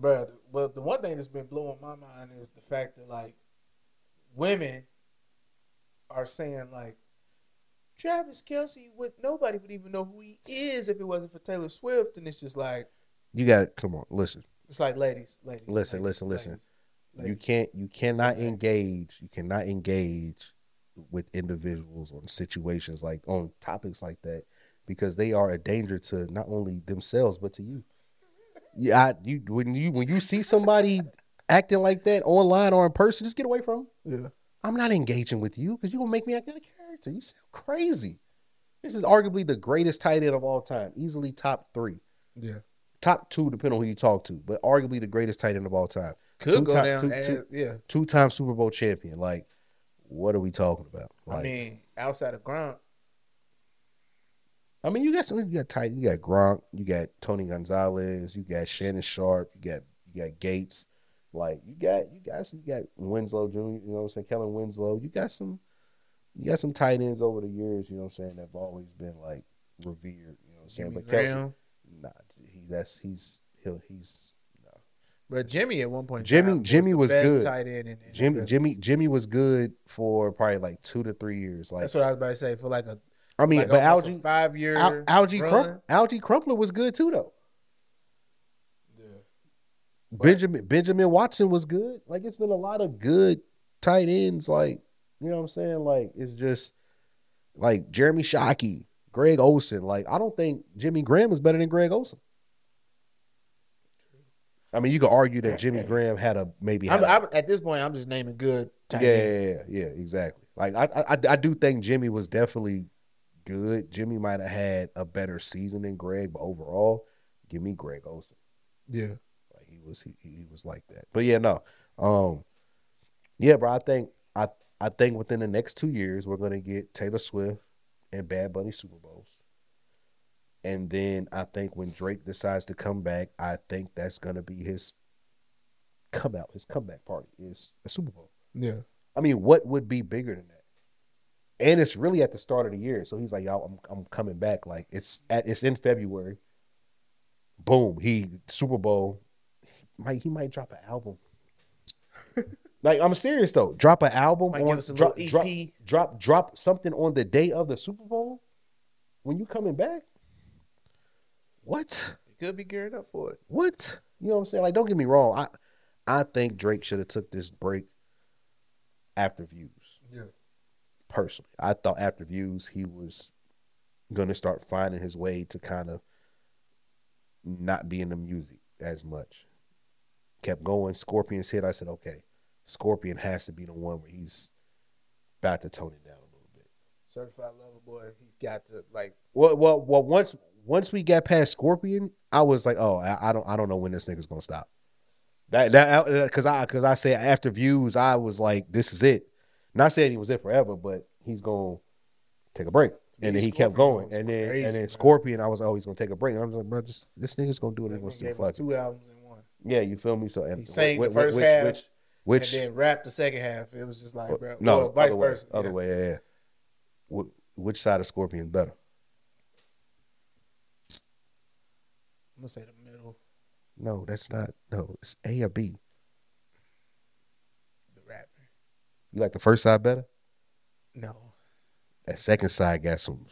Bruh, well, the one thing that's been blowing my mind is the fact that like women are saying like Travis Kelce would nobody would even know who he is if it wasn't for Taylor Swift, and it's just like You got to come on, listen. it's like ladies, ladies, Listen, ladies, listen, listen. ladies, You can't you cannot engage, you cannot engage with individuals on situations like on topics like that because they are a danger to not only themselves but to you. Yeah, I, you when you when you see somebody acting like that online or in person, just get away from them. Yeah. I'm not engaging with you because you're gonna make me act like character. You sound crazy. This is arguably the greatest tight end of all time, easily top three, Yeah. top two, depending on who you talk to, but arguably the greatest tight end of all time. Could Two go time- down two- as, two- yeah. Two time Super Bowl champion. Like, what are we talking about? Like, I mean, outside of Gronk, I mean, you got some. You got tight. You got Gronk. You got Tony Gonzalez. You got Shannon Sharpe. You got you got Gates. Like you got you got some. You got Winslow Jr. You know what I'm saying? Kellen Winslow. You got some. You got some tight ends over the years. You know what I'm saying? That've always been like revered. You know what I'm saying? Jimmy but Kelce, Graham. nah, he that's he's he'll he's no. But Jimmy at one point, Jimmy- time Jimmy the was good. Tight end in Jimmy Jimmy Jimmy was good for probably like two to three years. Like That's what I was about to say. For like a, I mean, like but almost a Alge five year Al, Alge. Crump, Alge Crumpler was good too though. Yeah. Benjamin Benjamin Watson was good. Like it's been a lot of good tight ends. Like you know what I'm saying. Like it's just like Jeremy Shockey, Greg Olsen. Like I don't think Jimmy Graham is better than Greg Olsen. I mean, you could argue that Jimmy Graham had a maybe. Had I'm, a- I'm, at this point, I'm just naming good yeah, yeah, yeah, yeah, exactly. Like I, I, I do think Jimmy was definitely good. Jimmy might have had a better season than Greg, but overall, give me Greg Olsen. Yeah. Like he was he, he was like that. But yeah, no. Um yeah, bro, I think I think within the next 2 years we're going to get Taylor Swift and Bad Bunny Super Bowls. And then I think when Drake decides to come back, I think that's going to be his come out, his comeback party is a Super Bowl. Yeah. I mean, what would be bigger than that? And it's really at the start of the year, so he's like, "Y'all, I'm I'm coming back." Like it's at it's in February. Boom, he Super Bowl. He might he might drop an album. Like I'm serious though, drop an album Might on give us a drop, little drop EP. drop drop something on the day of the Super Bowl. When you coming back? What? He could be gearing up for it. What? You know what I'm saying? Like, don't get me wrong. I I think Drake should have took this break after views. Yeah. Personally, I thought after views he was gonna start finding his way to kind of not be in the music as much. Kept going. Scorpions hit. I said, okay, Scorpion has to be the one where he's about to tone it down a little bit. Certified lover boy. He's got to like. Well, well, well. Once once we got past Scorpion, I was like, oh, I, I don't, I don't know when this nigga's gonna stop. That that uh, because I because I said after views, I was like, this is it. Not saying he was it forever, but he's gonna take a break. And then he kept going, and then crazy, and then man. Scorpion, I was oh, always gonna take a break. And I was like, bro, just this nigga's gonna do what he He wants to. gave Fuck us it. two albums in one, Yeah, you feel me? So and He sang the first which, half, which which and then rap the second half. It was just like, bro, no, well, vice other way, versa. other yeah. way, yeah. yeah. Wh- which side of Scorpion better? I'm gonna say the middle, No, that's not. No, it's A or B. the rapper. You like the first side better? No, That second side got some.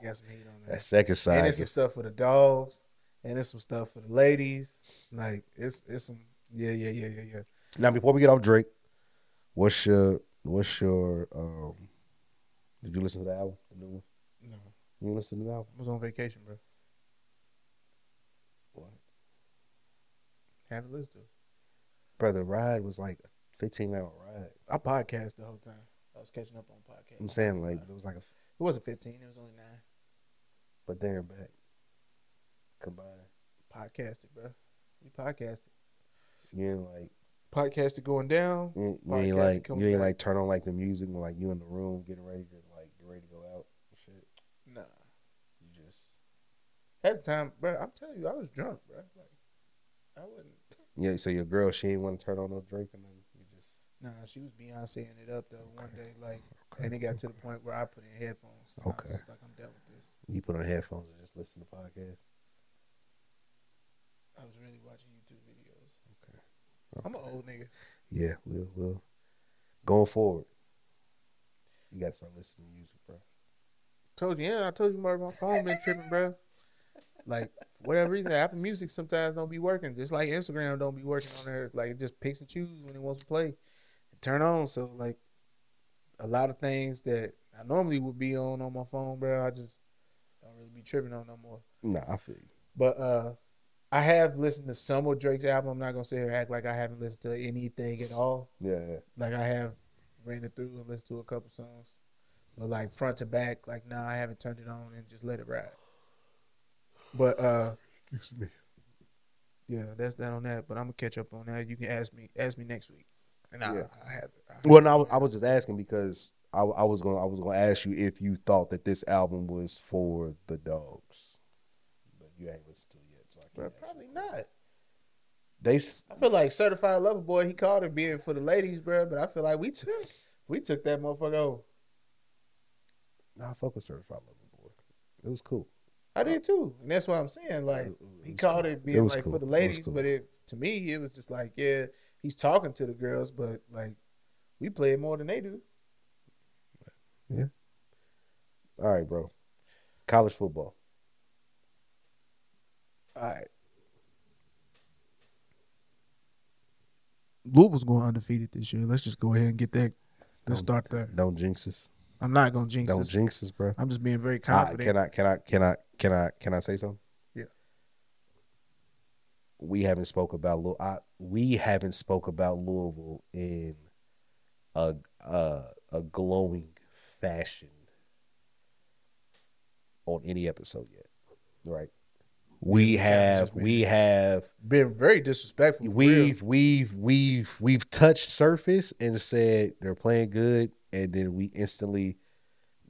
he got some heat on That that. second side. And there's some stuff for the dogs, and there's some stuff for the ladies. Like it's it's some yeah yeah yeah yeah yeah. Now, before we get off Drake, what's your what's your um? Did you listen to the album? The new one? No, You listen to the album? I was on vacation, bro. What? Haven't listened to. it. Brother, the ride was like a fifteen hour ride. I podcast the whole time. I was catching up on podcasts. I'm saying like it was like a It wasn't 15. It was only nine. but there and back combined. Podcasted, bro. We podcasted. You ain't like Podcasted going down. you ain't, you ain't like you ain't back. like turn on like the music when like you in the room getting ready to like get ready to go out and shit. Nah. You just At the time, bro, I'm telling you, I was drunk, bro. Like, I wasn't. yeah. So your girl she ain't want to turn on no Drake and then you just Nah, she was Beyonceing it up though one day, like, and it got to the point where I put in headphones. I Okay. like, I'm done with this. you put on headphones and just listen to podcasts. I was really watching. Okay. I'm an old nigga. Yeah, we'll we'll going forward. You got to start listening to music, bro. Told you, yeah, I told you, Mark, my phone been tripping, bro. Like, whatever reason, Apple Music sometimes don't be working. Just like Instagram don't be working on there. Like, it just picks and chooses when it wants to play and turn on. So, like, a lot of things that I normally would be on on my phone, bro, I just don't really be tripping on no more. Nah, I feel you. But uh I have listened to some of Drake's album. I'm not gonna sit here and act like I haven't listened to anything at all. Yeah, yeah. Like I have ran it through and listened to a couple songs. But like front to back, like nah, I haven't turned it on and just let it ride. But uh Excuse me. yeah, that's that on that. But I'm gonna catch up on that. You can ask me ask me next week. And I, Yeah. I have it. I have Well, no, I was, I was just asking because I, I was gonna I was going to ask you if you thought that this album was for the dogs, but you ain't listened Bro, probably not. They I feel like certified lover boy, he called it being for the ladies, bro. But I feel like we took we took that motherfucker over. nah, I fuck with Certified Lover Boy. It was cool. I did too, and that's what I'm saying. Like It- it he called cool. it being was like cool. for the It ladies, cool. but it to me it was just like yeah, he's talking to the girls, but like we play it more than they do. Yeah. All right, bro. College football. All right, Louisville's going undefeated this year. Let's just go ahead and get that. Let's Don't- start there. Don't jinx us. I'm not gonna jinx Don't this. jinx us, bro. I'm just being very confident. can I can I can I can I can I say something? Yeah. We haven't spoke about Lou- I, we haven't spoke about Louisville in a a, a glowing fashion on any episode yet, right? We have we have Been very disrespectful. we've we've we've we've touched surface and said they're playing good, and then we instantly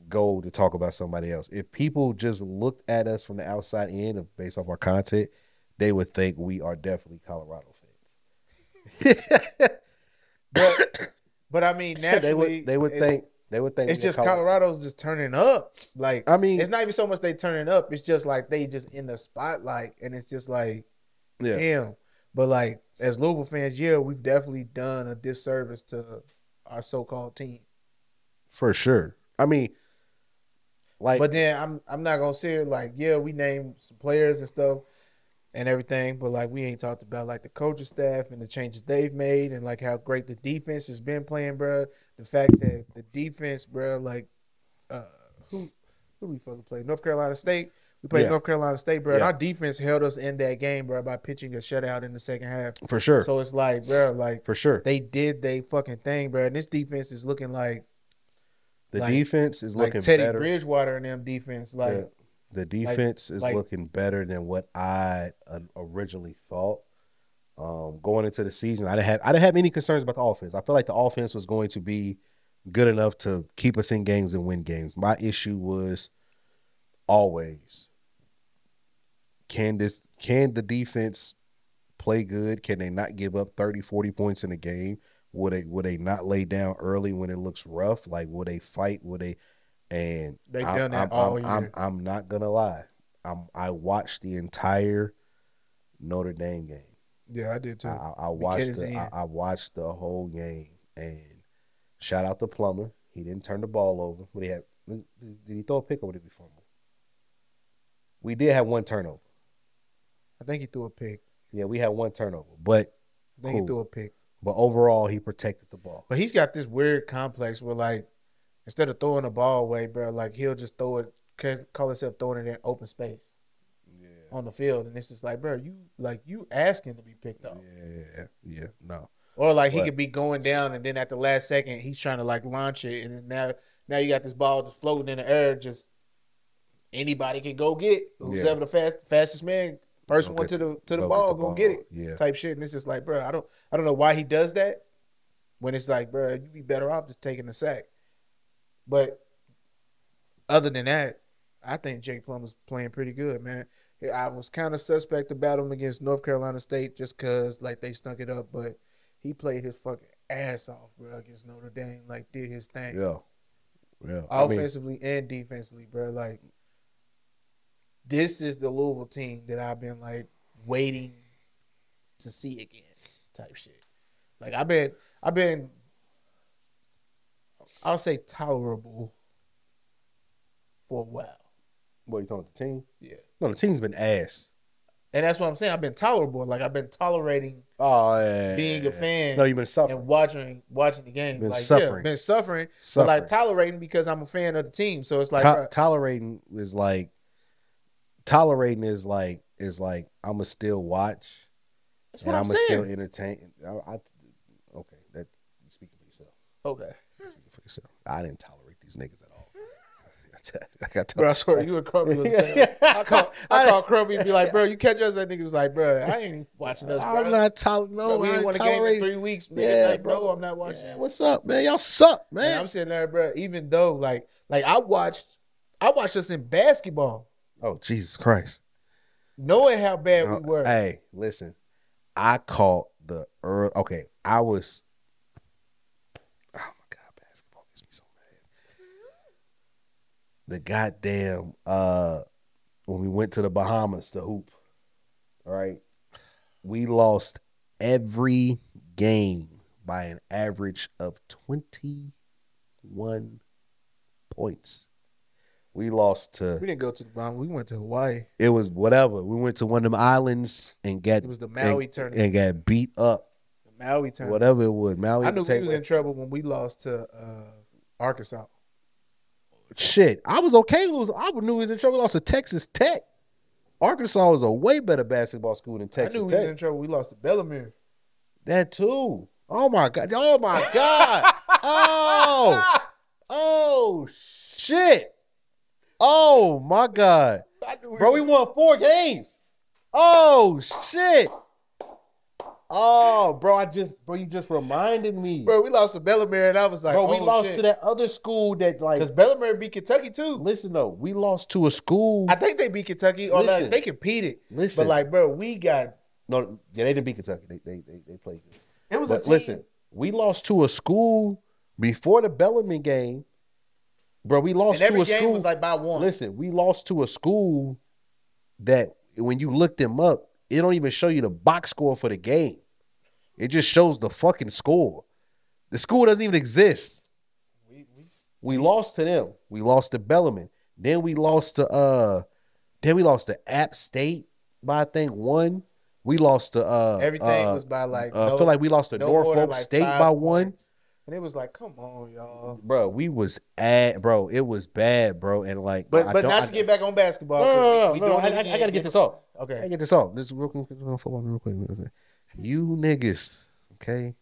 go to talk about somebody else. If people just looked at us from the outside in of based off our content, they would think we are definitely Colorado fans. but but I mean naturally they would they would it- think they would think it's just Colorado. Colorado's just turning up. Like I mean, it's not even so much they turning up. It's just like they just in the spotlight, and it's just like yeah, damn. But like as Louisville fans, yeah, we've definitely done a disservice to our so-called team. for sure. I mean, like, But then I'm I'm not gonna say it like yeah, we named some players and stuff and everything, but like we ain't talked about like the coaching staff and the changes they've made and like how great the defense has been playing, bro. The fact that the defense, bro, like uh who who we fucking play? North Carolina State. We played Yeah. North Carolina State, bro. And Yeah. our defense held us in that game, bro, by pitching a shutout in the second half. for sure, So it's like, bro, like for sure, they did they fucking thing, bro. And this defense is looking like the like- defense is like looking Teddy better. Bridgewater and them defense, like the, the defense is like- looking better than what I uh, originally thought. Um, going into the season, I didn't have I didn't have any concerns about the offense. I felt like the offense was going to be good enough to keep us in games and win games. My issue was always can this can the defense play good? Can they not give up 30, 40 points in a game? Would they would they not lay down early when it looks rough? Like would they fight? Would they and They've I'm, done that I'm, all I'm, I'm, year. I'm not gonna lie. I'm I watched the entire Notre Dame game. yeah, I did too. I, I, watched the, I. I watched the whole game and shout out to Plummer. He didn't turn the ball over. but he had? Did he throw a pick or did he fumble? We did have one turnover. I think he threw a pick. Yeah, we had one turnover, but I think Cool. he threw a pick. but overall he protected the ball. But he's got this weird complex where like instead of throwing the ball away, bro, like he'll just throw it call himself throwing it in open space Yeah, on the field. And it's just like, bro, you like you asking to be picked up. yeah, yeah. No, Or like he could be going down and then at the last second he's trying to like launch it and now now you got this ball just floating in the air, just anybody can go get who's Yeah. ever the fast, fastest man, first one to the to the Go ball, gonna get it. Yeah, type shit. And it's just like, bro, I don't, I don't know why he does that. When it's like, bro, you'd be better off just taking the sack. But other than that, I think Jake Plum was playing pretty good, man. I was kind of suspect about him against North Carolina State just cause like they stunk it up, but he played his fucking ass off, bro, against Notre Dame. Like did his thing, yeah, yeah. I mean, offensively and defensively, bro. Like this is the Louisville team that I've been like waiting to see again, type shit. Like I've been, I've been, I'll say tolerable for a while. what you talking about the team? Yeah, No, the team's been ass. and that's what I'm saying. I've been tolerable. Like I've been tolerating Oh, yeah. being a fan No, you've been suffering. and watching watching the game. Been like suffering. yeah, been suffering, suffering. but like tolerating because I'm a fan of the team. So it's like, To- tolerating is like tolerating is like is like I'ma still watch that's and what I'm I'ma still entertain. I, I- okay, that you speaking for yourself. Okay. Yourself. I didn't tolerate these niggas at all. I got to Bro, I swear you and Crumpy was saying. I call I call Crumpy and be like, bro, you catch us. That nigga was like, bro, I ain't watching us, bro. I'm not tolerating. Bro, No, we I ain't ain't won a game in tolerating. three weeks. Yeah, like, bro, bro. I'm not watching. Yeah, what's up, man? Y'all suck, Man, man. I'm sitting there, bro. Even though, like, like I watched, I watched us in basketball, oh Jesus Christ! knowing how bad we were. Hey, listen, I caught the early. Okay, I was. Oh my god, basketball makes me so mad. The goddamn uh, when we went to the Bahamas to hoop, all right, we lost every game by an average of twenty one points. We lost to we didn't go to the Bahamas. We went to Hawaii. it was whatever. We went to one of them islands and got It was the Maui and, tournament. and got beat up. The Maui tournament. Whatever it was, Maui. I knew we was in trouble when we lost to uh, Arkansas. Shit. I was okay. With, I knew we was in trouble. We lost to Texas Tech. Arkansas was a way better basketball school than I Texas knew we was Tech. in trouble. We lost to Bellarmine. that too. Oh my god. Oh my god. oh. Oh shit. Oh my god. Bro, we won four games. Oh shit. Oh, bro, I just bro, you just reminded me. Bro, we lost to Bellarmine, and I was like, bro, we oh, lost shit. to that other school that like because Bellarmine beat Kentucky too. listen though, we lost to a school. I think they beat Kentucky, or Listen. like they competed. listen, But like, bro, we got no, yeah, they didn't beat Kentucky. They they they, they played good. it was But a team. listen, we lost to a school before the Bellarmine game. Bro, we lost and to a game school. was like by one. Listen, we lost to a school that when you looked them up, it don't even show you the box score for the game. It just shows the fucking score. The school doesn't even exist. We, we, We lost to them. We lost to Bellarmine. Then we lost to uh then we lost to App State by I think one. We lost to uh everything uh, was by like. uh, I feel like we lost to no Norfolk like, State by one. And it was like, come on, y'all. Bro, we was at bro, it was bad, bro. And like But I but not I- to get back on basketball. No, no, no, we, we no, I, I- I gotta get this off. Okay, I get this off. This is real quick. Football, real quick. You niggas, okay?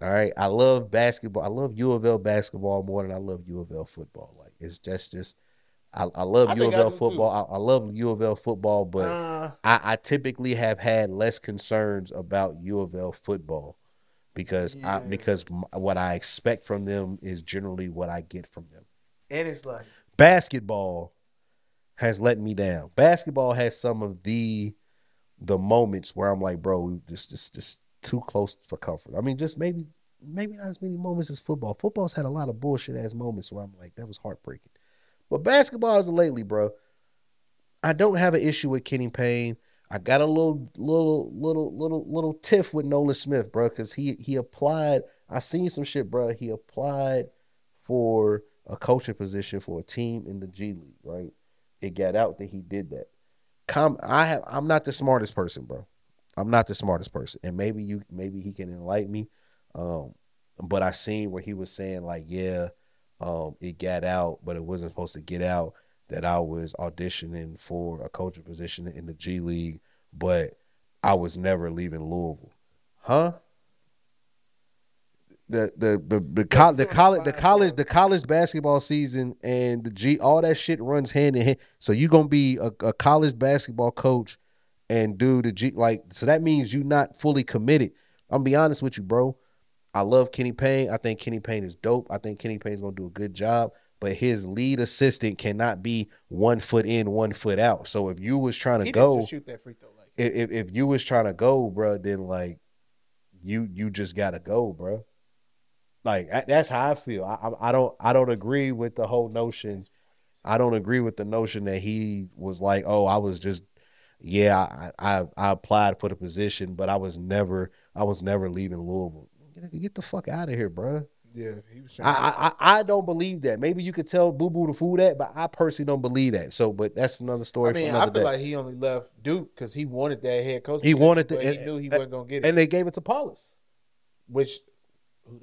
All right. I love basketball. I love U of L basketball more than I love U of L football. Like it's just, just. I, I love U of L football. I, I love U of L football, but Uh, I, I typically have had less concerns about U of L football because I because what I expect from them is generally what I get from them and it's like, basketball has let me down. Basketball has some of the the moments where I'm like, bro, we just just just too close for comfort. I mean, just maybe maybe not as many moments as football. Football's had a lot of bullshit ass moments where I'm like, that was heartbreaking. But basketball is lately, bro. I don't have an issue with Kenny Payne. I got a little little little little little tiff with Nolan Smith, bro, because he he applied. I seen some shit, bro. He applied for a coaching position for a team in the G League, right? It got out that he did that. Com- I have I'm not the smartest person, bro. I'm not the smartest person. And maybe you maybe he can enlighten me. Um, but I seen where he was saying, like, yeah, um, it got out, but it wasn't supposed to get out that I was auditioning for a coaching position in the G League, but I was never leaving Louisville. Huh? The the the the, col- the college the college the college basketball season and the G all that shit runs hand in hand. So you gonna be a, a college basketball coach and do the G like so that means you not fully committed. I'm gonna be honest with you, bro. I love Kenny Payne. I think Kenny Payne is dope. I think Kenny Payne's gonna do a good job. But his lead assistant cannot be one foot in, one foot out. So if you was trying to he go, shoot that free throw like. if, if if you was trying to go, bro, then like you you just gotta go, bro. Like I- that's how I feel. I, I I don't I don't agree with the whole notion. I don't agree with the notion that he was like, oh, I was just yeah, I I, I applied for the position, but I was never I was never leaving Louisville. Get, get the fuck out of here, bro. Yeah, he was I. I I- don't believe that. Maybe you could tell Boo Boo the fool that, but I personally don't believe that. So, but that's another story I mean, I feel day. like he only left Duke because he wanted that head coach. He wanted the- but he knew he and- wasn't gonna get it. and they gave it to Paulus. which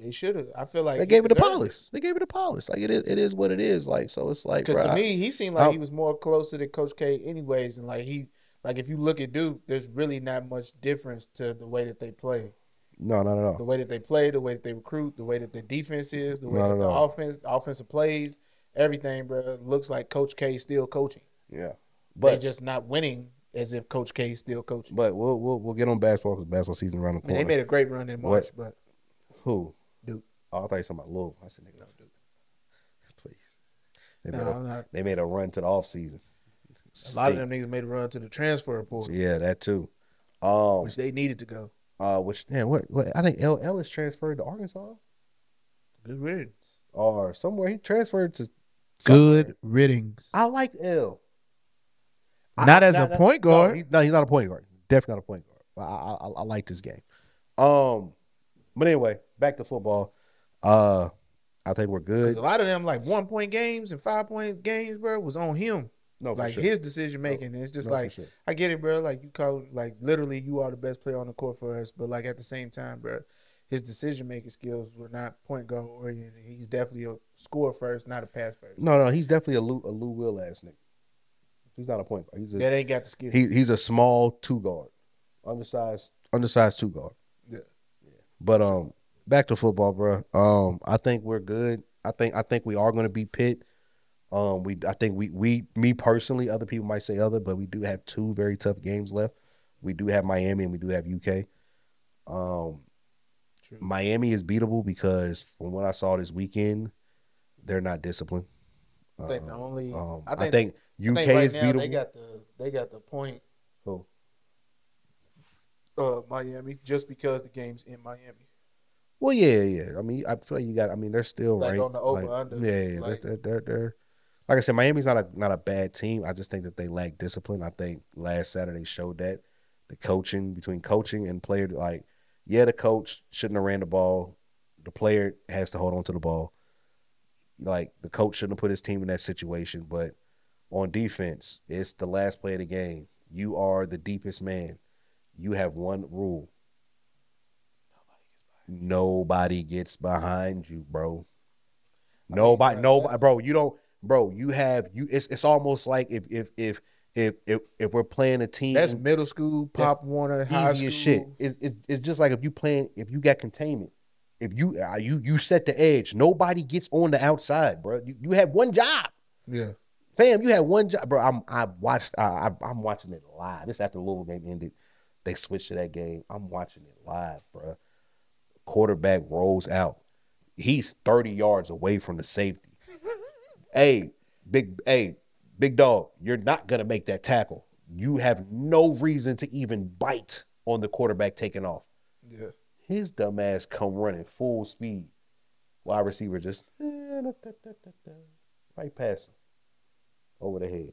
they should have. I feel like They gave it to Paulus. They gave it to Paulus. Like it is, it is what it is. Like so, it's like Because to me, he seemed like I- he was more closer to Coach K, anyways. And like he, like if you look at Duke, there's really not much difference to the way that they play, no, no, no, the way that they play, the way that they recruit, the way that the defense is, the way No, that the no. offense, the offensive plays, everything, bro. Looks like Coach K still coaching. Yeah, But they but just not winning as if Coach K is still coaching. but we'll we'll we'll get on basketball because basketball season around the I mean, corner. they made a great run in March, but Who? Duke. Oh, I thought you were talking about Louisville. I said, nigga, no, Duke. Please. They no, made, a, I'm not. they made a run to the off season. A lot of them niggas made a run to the transfer portal, Yeah, that too. Um, which they needed to go. Uh, which yeah, what, what I think El is transferred to Arkansas Good riddance. or somewhere. He transferred to. Good riddance. I like El. Not I- as a point guard. No, he- no, he's not a point guard. Definitely not a point guard. But I, I, I like this game. Um, but anyway, back to football. Uh, I think we're good. a lot of them like one point games and five point games, bro, was on him. No, like sure. his decision making. It's just No, like sure. I get it, bro. Like you call like literally you are the best player on the court for us, but like at the same time, bro, his decision making skills were not point guard oriented. He's definitely a score first, not a pass first. No, no, he's definitely a Lou, a Lou Will ass nigga. He's not a point guard. He's a That ain't got the skill. he, he's a small two guard, undersized undersized two guard. Yeah. But um, back to football, bro. Um, I think we're good. I think I think we are going to be Pitt. Um, we I think we we me personally, other people might say other, but we do have two very tough games left. We do have Miami and we do have UK. Um, True. Miami is beatable because from what I saw this weekend, they're not disciplined. I think the Uh, only um, I I think, think, I UK think right is now beatable. they got the they got the point Who? uh Miami just because the game's in Miami. Well, yeah, yeah. I mean, I feel like you got. I mean, they're still Like ranked. on the over, like, under, Yeah, yeah. like- they're, they're, they're, like I said, Miami's not a not a bad team. I just think that they lack discipline. I think last Saturday showed that the coaching between coaching and player, like, yeah, the coach shouldn't have ran the ball. The player has to hold on to the ball. Like the coach shouldn't have put his team in that situation. But on defense, it's the last play of the game. You are the deepest man. You have one rule. Nobody gets behind you, bro. I mean, Nobody, bro, nobody, bro. You don't, bro. You have you. It's it's almost like if if if if if, if we're playing a team. That's middle school, Pop Warner, high school. shit. It, it, it's just like if you playing, if you got containment, if you uh, you you set the edge, nobody gets on the outside, bro. You you have one job, Yeah. fam. You had one job, bro. I'm I watched. I, I I'm watching it live. This after the Louisville game ended, they switched to that game. I'm watching it live, bro. Quarterback rolls out. He's 30 yards away from the safety. Hey, big hey, big dog, you're not gonna make that tackle. You have no reason to even bite on the quarterback taking off. Yeah. His dumb ass come running full speed. Wide receiver just eh, right past him. Over the head.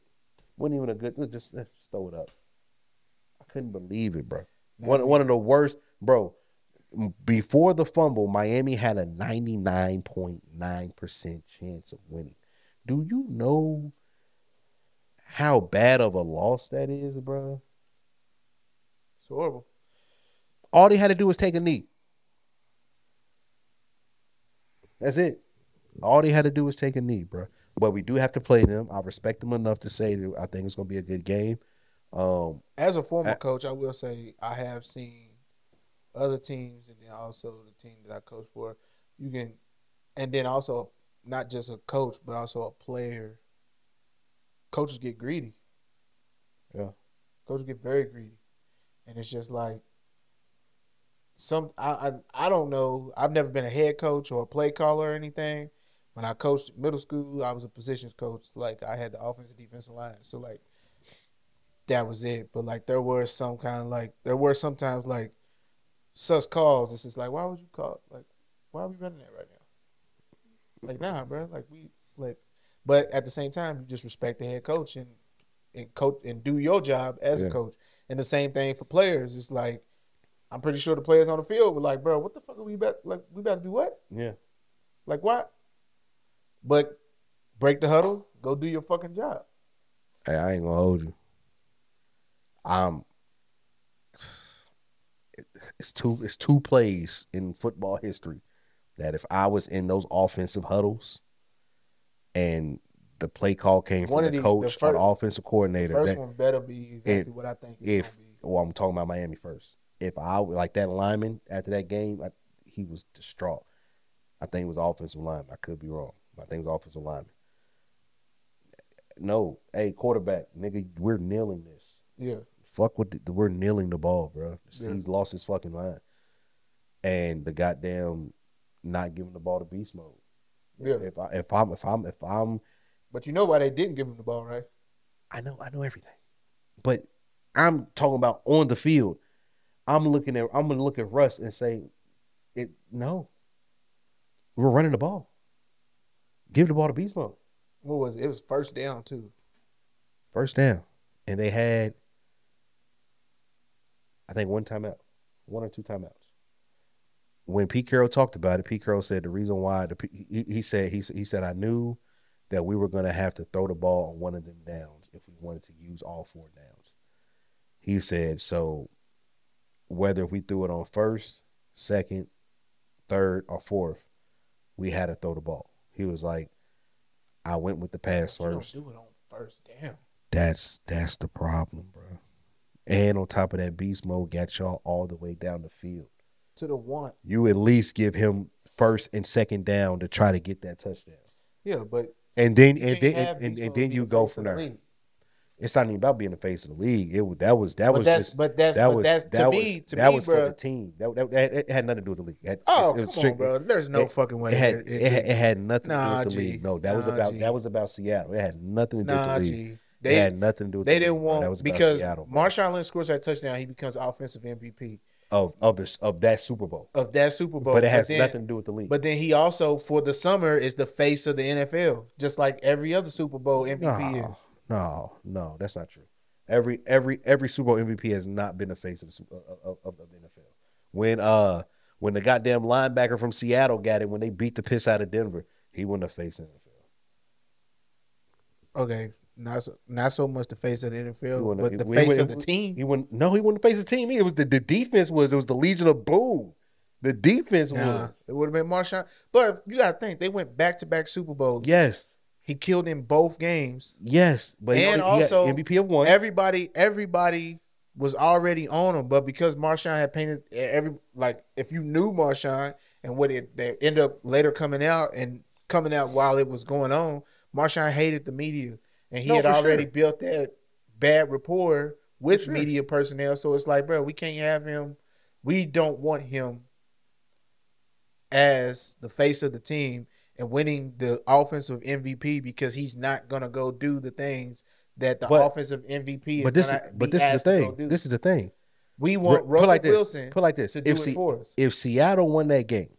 Wasn't even a good just, eh, just throw it up. I couldn't believe it, bro. One one of the worst, bro. Before the fumble, Miami had a 99.9% chance of winning. Do you know how bad of a loss that is, bro? It's horrible. All they had to do was take a knee. That's it. All they had to do was take a knee, bro. But we do have to play them. I respect them enough to say that I think it's going to be a good game. Um, As a former Uh, coach, I will say I have seen other teams, and then also the team that I coach for. You can, and then also not just a coach, but also a player. Coaches get greedy. Yeah. coaches get very greedy, and it's just like some. I I, I don't know. I've never been a head coach or a play caller or anything. When I coached middle school, I was a positions coach. Like I had the offensive defensive line, so like that was it. But like there were some kind of like there were sometimes like sus calls. It's just like why would you call like why are we running that? Like nah, bro. Like we like, but at the same time, you just respect the head coach and and coach and do your job as Yeah. a coach. And the same thing for players. It's like I'm pretty sure the players on the field were like, bro, what the fuck are we about? Like we about to do what? yeah. Like what? But break the huddle. Go do your fucking job. Hey, I ain't gonna hold you. Um, it- it's two it's two plays in football history that if I was in those offensive huddles and the play call came One from the the- coach the or the offensive coordinator, First that, one better be exactly if- what I think if be. well, I'm talking about Miami first. If I like that lineman after that game, I, he was distraught. I think it was offensive lineman. I could be wrong. I think it was offensive lineman. No, hey quarterback, nigga, we're kneeling this. Yeah. Fuck with the, we're kneeling the ball, bro. Yeah. He's lost his fucking mind, and the goddamn not giving the ball to beast mode. Yeah. If I if I'm if I'm if I'm But you know why they didn't give him the ball, right? I know, I know everything. But I'm talking about on the field. I'm looking at I'm gonna look at Russ and say, it no. We're running the ball. Give the ball to Beast Mode. What was it? It was first down too. First down. And they had I think one timeout. One or two timeouts. When Pete Carroll talked about it, Pete Carroll said the reason why the he, he said he, he said I knew that we were going to have to throw the ball on one of them downs if we wanted to use all four downs. He said so whether we threw it on first, second, third, or fourth, we had to throw the ball. He was like, I went with the pass You don't first. do it on first down. That's that's the problem, bro. And on top of that, beast mode got y'all all the way down the field. To the one. You at least give him first and second down to try to get that touchdown. Yeah, but and then and then and, and, and then you go from the there. It's not even about being the face of the league. It was that was that But was that's just but that's that but was that's to that me to that me, was for the team. That, that, that- it had nothing to do with the league. It had- Oh, it was come strict- on, bro. There's no it- fucking way. It had it- it, it- had, it nothing Nah, to do with the G. league. No, that was about G. that was about Seattle. It had nothing to do nah, with the league. G. it They had nothing to do with they the didn't league, want that was because Seattle, bro. Marshawn Lynch scores that touchdown, he becomes offensive MVP of of this of that Super Bowl. of that Super Bowl. But it has then, nothing to do with the league. But then he also for the summer is the face of the NFL, just like every other Super Bowl MVP is. no, no, no, that's not true. Every every every Super Bowl MVP has not been the face of the, of, of, of the NFL. When uh when the goddamn linebacker from Seattle got it when they beat the piss out of Denver, he wouldn't have faced the NFL. Okay, not so, not so much the face of the He NFL, but the he face wouldn't- of the team. He wouldn't. No, he wouldn't face the team. It was the, the defense was it was the Legion of Boom. The defense Nah, was it would have been Marshawn. But you got to think they went back to back Super Bowls. yes, He killed in both games. yes. But he- And he also, MVP of one. Everybody, everybody was already on him, but because Marshawn had painted every like, if you knew Marshawn and what it they end up later coming out and coming out while it was going on, Marshawn hated the media, and he No, had already sure. built that bad rapport with sure. media personnel. So it's like, bro, we can't have him. We don't want him as the face of the team and winning the offensive MVP because he's not gonna go do the things that the But- offensive MVP is but this is but this is the thing. This is the thing. we want Put Russell like this. Wilson Put like this. to do If it Se- for us. if Seattle won that game,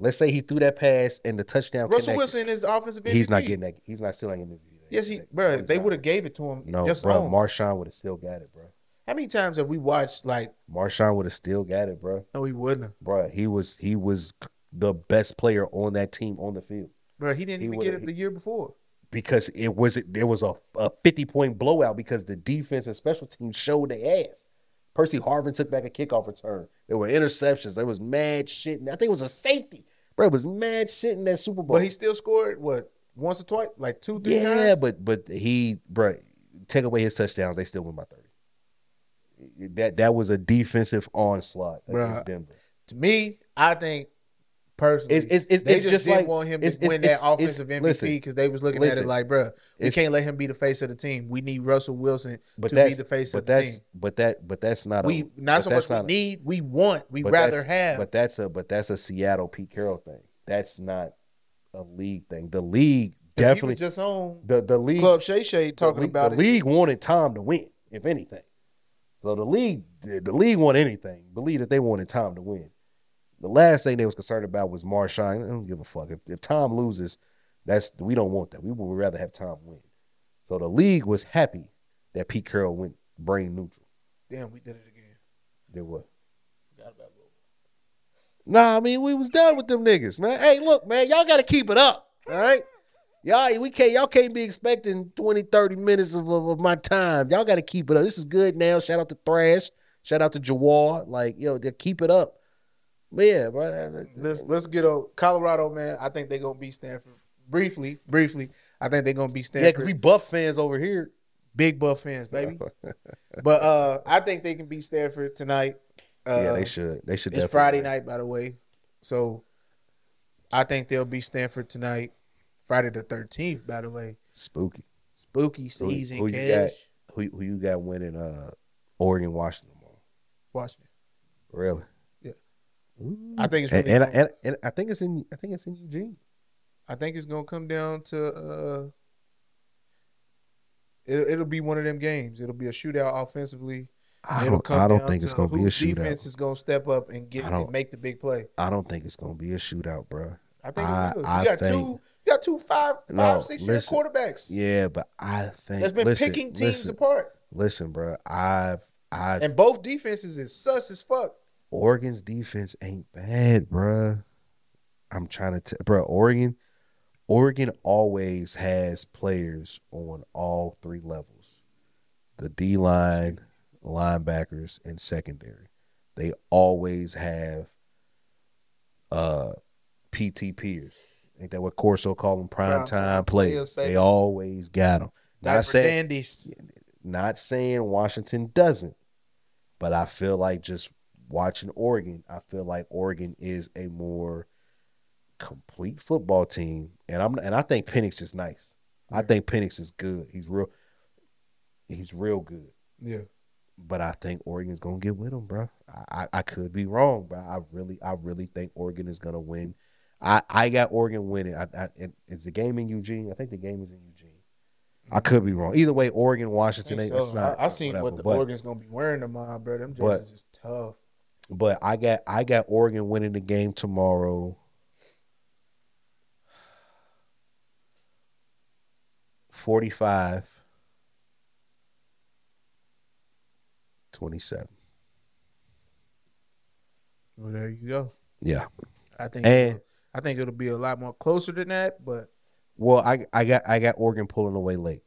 let's say he threw that pass and the touchdown. Russell connected, Wilson is the offensive MVP. He's not getting that. He's not still not getting MVP. Yes, he, bro. They would have gave it to him. No, just bro. Marshawn would have still got it, bro. How many times have we watched like? Marshawn would have still got it, bro. No, he wouldn't, Bro, he was he was the best player on that team on the field bro. He didn't He even get it the year before. because it was there was a, a fifty point blowout because the defense and special teams showed their ass. Percy Harvin took back a kickoff return. There were interceptions. There was mad shit. I think it was a safety. Bro, it was mad shit in that Super Bowl. But he still scored what once or twice, like two, three yeah, times. but but he, bro, take away his touchdowns, they still win by thirty. That that was a defensive onslaught Bruh. against Denver. to me, I think personally, It's it's it's, they just, just didn't like want him to win that offensive MVP because they was looking at it like, bro, we can't let him be the face of the team. We need Russell Wilson but to be the face but of the team. but that but that's not We a, not so much we not need, we want, we rather have. But that's a but that's a Seattle Pete Carroll thing. That's not a league thing. The league If he was definitely just on the the league Club Shay Shay talking league- about the it. league wanted Tom to win, if anything. So the league the league want anything. Believe that they wanted Tom to win. The last thing they was concerned about was Marshawn. I don't give a fuck. If, if Tom loses, that's we don't want that. We would rather have Tom win. So the league was happy that Pete Carroll went brain neutral. Damn, we did it again. Did what? Nah, I mean we was done with them niggas, man. Hey, look, man, y'all got to keep it up, all right? Y'all, we can't, y'all can't be expecting 20, 30 minutes of, of, of my time. Y'all got to keep it up. This is good now. Shout out to Thrash. Shout out to Jawar. Like, yo, they keep it up. But yeah, bro. Let's let's get on Colorado, man. I think they're gonna beat Stanford. Briefly, briefly, I think they're gonna beat Yeah, Stanford. because we Buff fans over here. Big Buff fans, baby. but uh I think they can beat Stanford tonight. Uh, yeah, they should. They should. It's Friday night, by the way. So I think they'll be Stanford tonight. Friday the thirteenth, by the way. Spooky. Spooky season. who you cash. got? Who, who you got winning? Uh, Oregon, Washington tomorrow? Washington. Really? Yeah. Ooh. I think it's and, really and, gonna- and, and I think it's in. I think it's in Eugene. I think it's gonna come down to uh it, it'll be one of them games. It'll be a shootout offensively. I don't. I don't think it's gonna be a shootout. Defense is gonna step up and get and make the big play. I don't think it's gonna be a shootout, bro. I think I- you got think- two you got two five No, five, six year listen. quarterbacks Yeah, but I think that's been listen, picking teams listen, apart. Listen, bro. I've I And both defenses is sus as fuck. Oregon's defense ain't bad, bro. I'm trying to tell, bro. Oregon, Oregon always has players on all three levels: the D line, linebackers, and secondary. They always have uh PTPers. Ain't that what Corso call them? Prime, Prime time players. They always got them. Not saying not saying Washington doesn't, but I feel like just watching Oregon, I feel like Oregon is a more complete football team, and I'm and I think Penix is nice. I think Penix is good. He's real. He's real good. Yeah. But I think Oregon's gonna get with them, bro. I, I, I could be wrong, but I really I really think Oregon is gonna win. I, I got Oregon winning. I, I it, it's the game in Eugene. I think the game is in Eugene. I could be wrong. Either way, Oregon, Washington. It's so. not. I, I seen whatever, what the but, Oregon's gonna be wearing tomorrow, bro. Them jerseys is tough. But I got I got Oregon winning the game tomorrow. Forty-five. 27. Well, there you go. Yeah. I think And- it'll- I think it'll be a lot more closer than that, but Well, I I got I got Oregon pulling away late.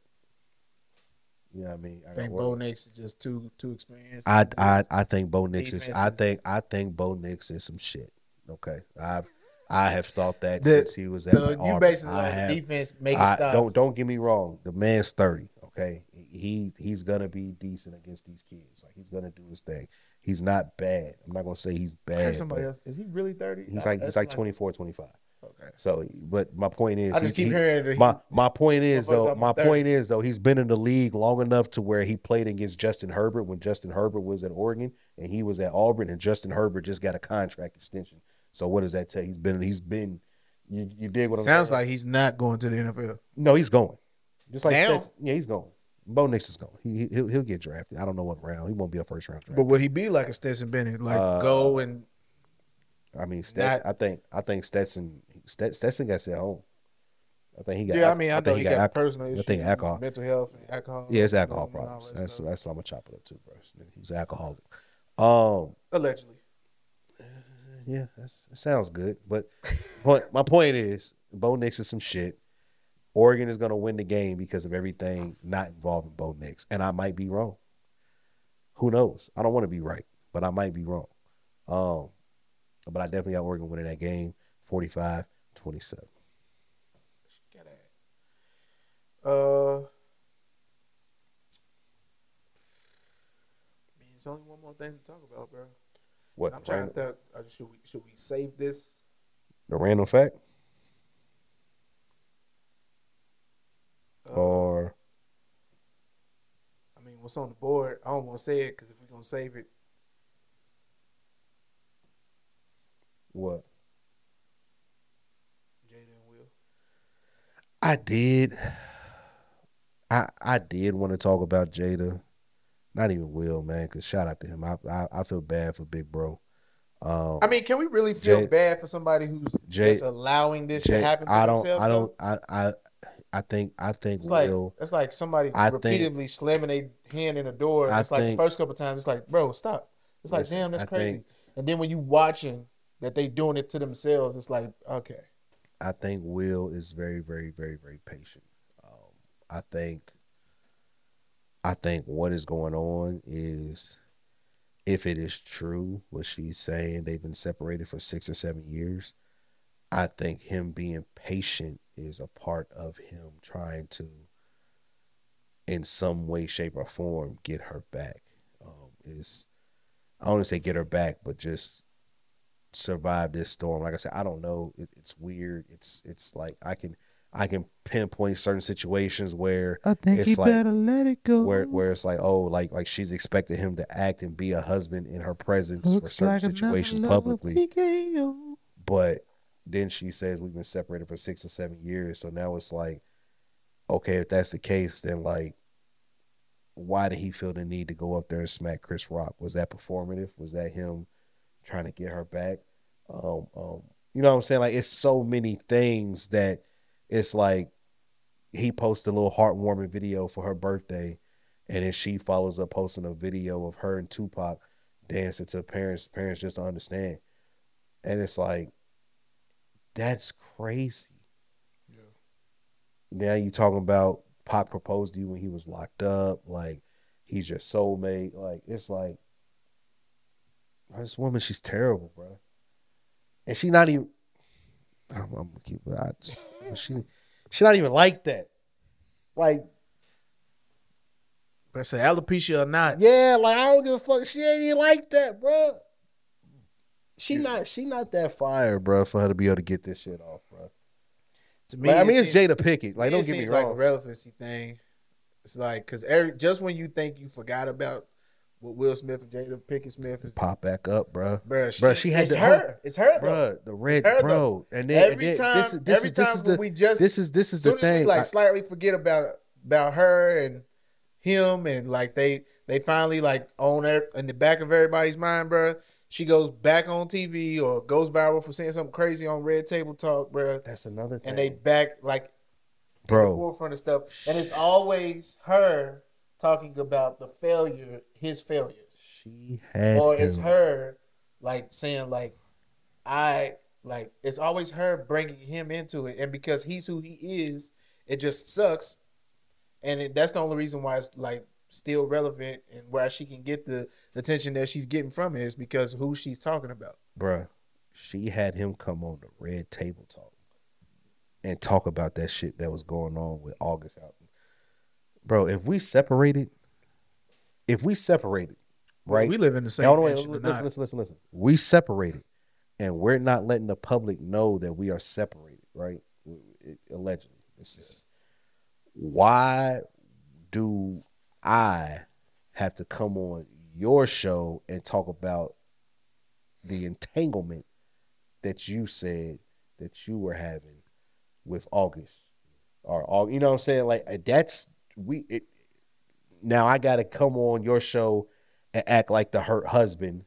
You know what I mean? I think Bo Nix is just too too experienced. I I I think Bo Nix is. I think I think Bo Nix is some shit. Okay, I I have thought that The- since he was at so you basically I on have, defense I, don't don't get me wrong. The man's thirty. Okay, he he's gonna be decent against these kids. Like he's gonna do his thing. He's not bad. I'm not gonna say he's bad. somebody else. Is he really thirty? He's like he's that's like 24, 25. Okay. So, but my point is, I just he- keep he- hearing that he- my my point is though. My 30. point is though. He's been in the league long enough to where he played against Justin Herbert when Justin Herbert was at Oregon and he was at Auburn, and Justin Herbert just got a contract extension. So what does that tell? you? He's been he's been. You you dig what I'm Sounds saying? like he's not going to the NFL. no, he's going. Just like Now? Stetson- yeah, he's going. Bo Nix is going. He he- he'll, he'll get drafted. I don't know what round. He won't be a first round draft. But will he be like a Stetson Bennett? Like Uh, go and I mean, Stetson, not- I think I think Stetson Stetson got sent home. I think he got. yeah. I mean, I, know think he got, alcohol- personal issues, I think alcohol. mental health, alcohol. Yeah, it's alcohol problems. that That's stuff. that's what I'm gonna chop it up to, bro. He's an alcoholic. Um, allegedly. yeah, that's, that sounds good. But point, my point is, Bo Nix is some shit. Oregon is gonna win the game because of everything not involving Bo Nix, and I might be wrong. Who knows? I don't want to be right, but I might be wrong. Um, but I definitely got Oregon winning that game, 45-27. Uh, I mean, it's only one more thing to talk about, bro. What? I'm trying random- to think. Uh, should we should we save this? the random fact, or I mean, what's on the board? I don't want to say it because if we're gonna save it, what? Jada Will. I did. I I did want to talk about Jada. Not even Will, man, because shout out to him. I, I I feel bad for Big Bro. Um, I mean, can we really feel Jay- bad for somebody who's Jay- just allowing this Jay- to happen to I don't. themselves? I though? don't. I I I think. I think It's like Will. it's like somebody I think- repeatedly slamming their hand in a door. I It's like think- the first couple times, it's like, bro, stop. It's like, Listen, damn, that's I crazy. think- and then when you watching that they doing it to themselves, it's like, okay, I think Will is very, very, very, very patient. Um, I think. I think what is going on is, if it is true what she's saying, they've been separated for six or seven years. I think him being patient is a part of him trying to, in some way, shape, or form, get her back. Um, is I don't want to say get her back, but just survive this storm. Like I said, I don't know. It, it's weird. It's it's like I can I can pinpoint certain situations where I think It's he like- better let it go. where where it's like oh like like she's expecting him to act and be a husband in her presence for certain like situations publicly. But then she says we've been separated for six or seven years. So now it's like, okay, if that's the case, then like, why did he feel the need to go up there and smack Chris Rock? Was that performative? Was that him trying to get her back? Um, um, you know what I'm saying? Like, it's so many things that it's like he posted a little heartwarming video for her birthday, and then she follows up posting a video of her and Tupac dancing to parents. Parents just don't understand, and it's like that's crazy. Yeah. Now you talking about Pac proposed to you when he was locked up, like he's your soulmate. Like it's like this woman, she's terrible, bro. And she not even. I'm, I'm gonna keep it. I, she she not even like that. Like but say alopecia or not, yeah, like I don't give a fuck. She ain't even like that, bro. She not she not that fire, bro, for her to be able to get this shit off, bro. To me, Like, I it mean, it's seems- Jada Pickett. Like, don't get me seems like a wrong. relevancy thing. It's like because every just when you think you forgot about what Will Smith and Jada Pickett Smith is, Pop back up, bro. bro, she, Bruh, she had it's to- her. It's her. Bro, the red, her, bro, and then, and every then time, this is this every is this time is the we just this is this is the thing. like I- slightly forget about about her and him and like they they finally like own her in the back of everybody's mind, bro. She goes back on TV or goes viral for saying something crazy on Red Table Talk, bro. that's another thing, And they back like in the bro. forefront of stuff, and it's always her talking about the failure, his failures, She had or it's him. her like saying like, I like it's always her bringing him into it, and because he's who he is, it just sucks, and it, that's the only reason why it's like still relevant and why she can get the, the attention that she's getting from it is because who she's talking about. Bruh, she had him come on the red table talk and talk about that shit that was going on with August out. Bro, if we separated, if we separated, right? We live in the same hold on, wait, listen, listen, listen, listen. We separated, and we're not letting the public know that we are separated, right? Allegedly, this is why do I have to come on your show and talk about the entanglement that you said that you were having with August or Aug- you know what I'm saying? Like uh, that's we. It, now I got to come on your show and act like the hurt husband.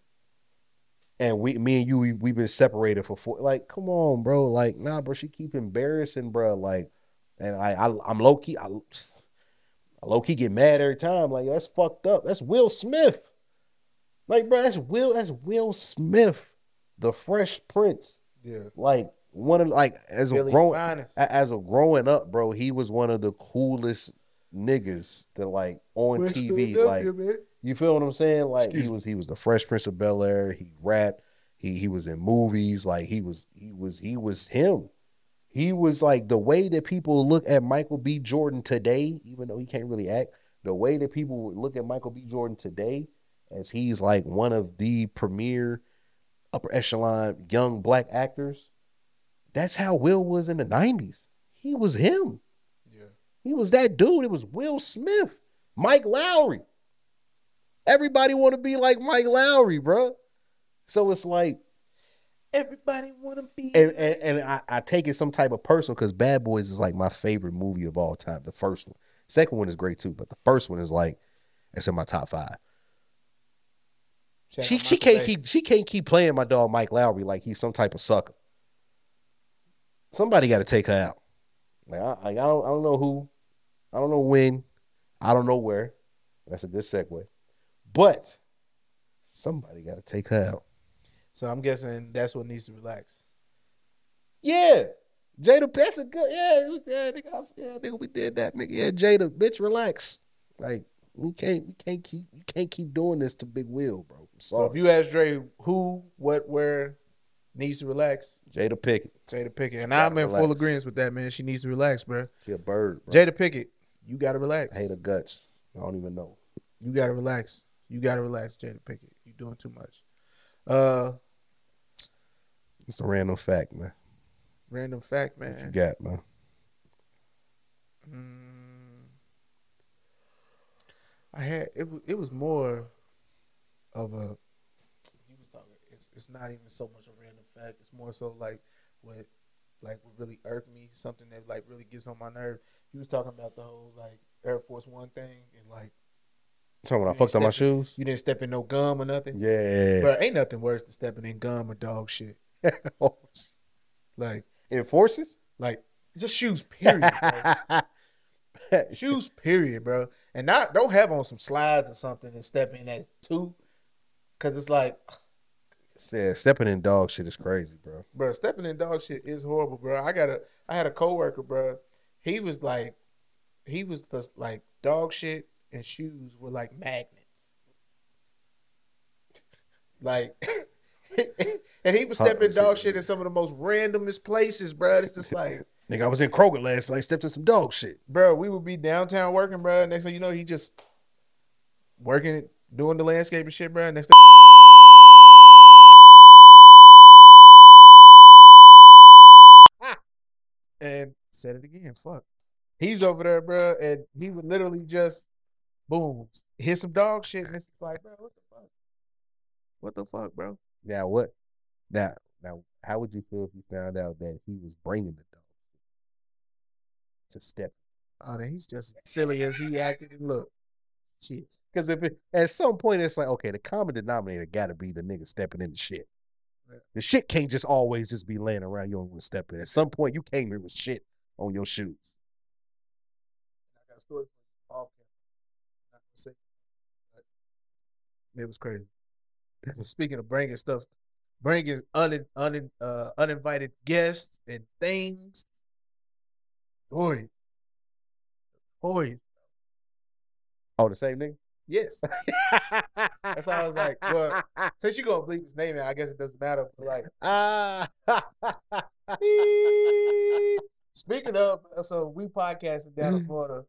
And we, me and you, we, we've been separated for four. Like, come on, bro. Like, nah, bro. She keep embarrassing, bro. Like, and I, I I'm low key, I, I low key get mad every time. Like, that's fucked up. That's Will Smith. Like, bro, that's Will. That's Will Smith, the Fresh Prince. Yeah, Like one of like as a Billy a- as a growing up, bro, he was one of the coolest niggas that like on TV. Like you feel what I'm saying? Like he was he was the Fresh Prince of Bel Air. He rapped. He he was in movies. Like he was he was he was him. He was like the way that people look at Michael B. Jordan today, even though he can't really act. The way that people would look at Michael B. Jordan today, as he's like one of the premier upper echelon young black actors. That's how Will was in the '90s. He was him. Yeah. He was that dude. It was Will Smith, Mike Lowrey. Everybody want to be like Mike Lowrey, bro. So it's like, Everybody wanna be. and and, and I, I take it some type of personal because Bad Boys is like my favorite movie of all time. The first one, second one is great too, but the first one is like it's in my top five. Shout she she can't Bay. keep she can't keep playing my dog Mike Lowrey like he's some type of sucker. Somebody got to take her out. Like I, I don't I don't know who, I don't know when, I don't know where. That's a good segue, but somebody got to take her out. So I'm guessing that's what needs to relax. Yeah, Jada, that's a good. Yeah, yeah, nigga, yeah, nigga, we did that, nigga. Yeah, Jada, bitch, relax. Like we can't we can't keep you can't keep doing this to Big Will, bro. So if you ask Dre who, what, where needs to relax, Jada Pickett, Jada Pickett. And I'm in relax. full agreement with that, man. She needs to relax, bro. she a bird, bro. Jada Pickett, you gotta relax. I hate her guts. I don't even know. You gotta relax. You gotta relax, Jada Pickett. You doing too much. Uh It's a random fact, man. random fact, What you man. got, man? Mm, I had it. Was, it was more of a. He was talking. It's it's not even so much a random fact. It's more so like what like what really irked me. Something that like really gets on my nerve. He was talking about the whole like Air Force One thing and like So when I fucked up my shoes, you didn't step in no gum or nothing. yeah. Bro, ain't nothing worse than stepping in gum or dog shit. Like Enforces? like just shoes. Period. bro. shoes, period, bro. And not don't have on some slides or something and step in that two, cause it's like, yeah, stepping in dog shit is crazy, bro. bro, stepping in dog shit is horrible, bro. I got a, I had a coworker, bro. He was like, he was just like dog shit and shoes were like magnets, like. and he was stepping dog shit in some of the most randomest places, bro. It's just like, Nigga, I was in Kroger last night, stepped in some dog shit. bro, we would be downtown working, bro. Next thing you know, he just working, doing the landscaping shit, bro. Next thing, and said it again. Fuck. He's over there, bro, and he would literally just boom hit some dog shit, and it's like, bro, what the fuck? What the fuck, bro? Now what? Now, now, how would you feel if you found out that he was bringing the dog to step? Oh, then he's just silly as he acted and looked. Shit. Because if it, at some point it's like, okay, the common denominator got to be the nigga stepping in the shit. Yeah. The shit can't just always just be laying around. You don't want to step in. At some point, you came here with shit on your shoes. I got a story for you. off camera. Not gonna say, but it was crazy. Speaking of bringing stuff, bringing un, un, uh, uninvited guests and things. Boy, boy, Oh, the same nigga. yes. That's why I was like, well, since you're gonna bleep his name, I guess it doesn't matter. But like, ah, speaking of, so we podcasting down in Florida.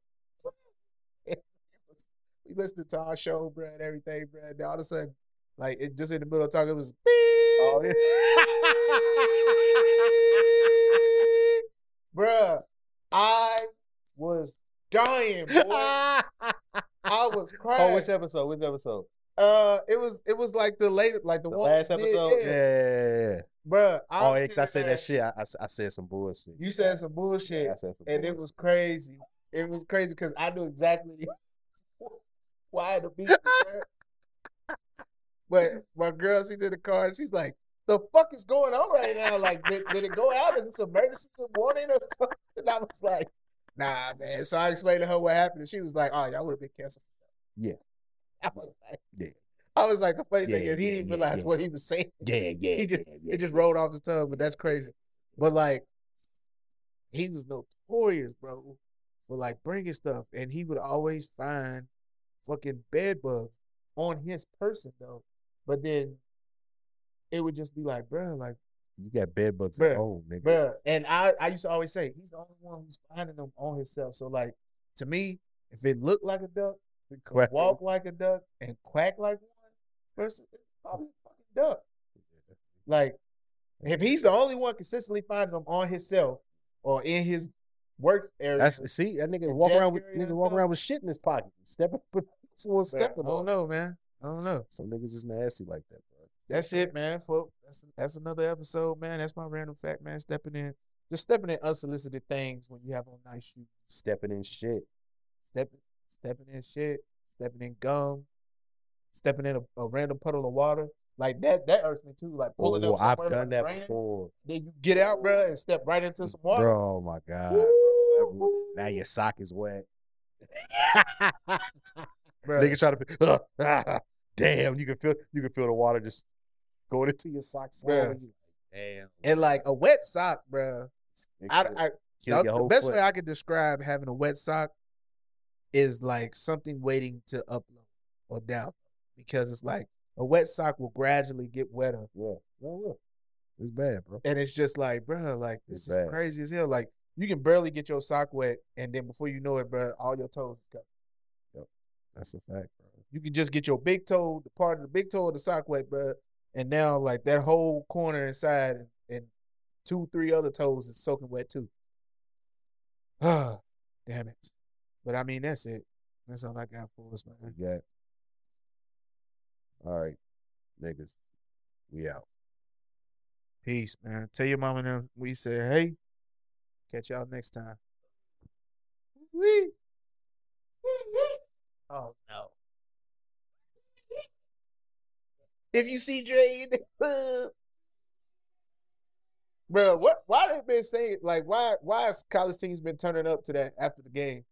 We listened to our show, bro, and everything, bro. And all of a sudden, like it just in the middle of talking, it was oh, Bruh, I was dying, boy. I was crying. oh, which episode? Which episode? uh, it was it was like the late, like the, The one last did, episode? yeah. Yeah, yeah, yeah. Bruh, I Oh, yeah, I said that shit. I, I, I said some bullshit. You said some bullshit, Yeah, I said some and it was crazy. It was crazy because I knew exactly why the beat. But my girl, she's in the car, and she's like, "The fuck is going on right now? Like, did, did it go out? Is this emergency warning or something?" And I was like, "Nah, man." So I explained to her what happened, and she was like, "Oh, y'all would have been canceled." Yeah. I was like, Yeah. I was like, the funny Yeah, thing is, he yeah, didn't yeah, realize what he was saying. Yeah, yeah, He just- yeah, yeah. It just rolled off his tongue, but that's crazy. But like, he was notorious, bro, for like bringing stuff, and he would always find fucking bed bugs on his person though. But then it would just be like, bro, like, You got bed bugs Bruh, at home, nigga. bro. And I, I used to always say he's the only one who's finding them on himself. So like, to me, if it looked like a duck, it could Quack. walk like a duck, and quack like one, person, it's probably a fucking duck. Like, if he's the only one consistently finding them on himself or in his work area, That's see that nigga walk around with nigga walk around with shit in his pocket. Stepping for Bruh, stepping I don't know, man. I don't know. Some niggas is nasty like that, bro. That's it, man. Folks, that's that's another episode, man. That's my random fact, man. Stepping in, just stepping in unsolicited things when you have on nice shoes. Stepping in shit. Stepping, stepping in shit. Stepping in gum. Stepping in a, a random puddle of water. Like that, that irks me too. Like pulling Oh, up. I've done that before, Then you get out, bro, and step right into some water. bro. Oh my god. Woo! Now your sock is wet. Bruh. Nigga try to uh, damn. You can feel you can feel the water just going into your socks. Bruh. Damn. And like a wet sock, bro. I, I Kill the, the whole best foot. way I could describe having a wet sock is like something waiting to upload or download because it's like a wet sock will gradually get wetter, Yeah. Yeah, yeah. It's bad, bro. and it's just like, bro, like this It's is bad. crazy as hell. Like you can barely get your sock wet, and then before you know it, bro, all your toes is covered. Yep, that's a fact, bro. You can just get your big toe, the part of the big toe of the sock wet, bro, and now like that whole corner inside and, and two, three other toes is soaking wet too. Ah, damn it. But I mean, that's it. That's all I got for us, man. We got. All right, niggas. We out. Peace, man. Tell your mama them we said, hey, catch y'all next time. Wee. Oh no. If you see Dre Bro, what why they been saying like why why has college teams been turning up to that after the game?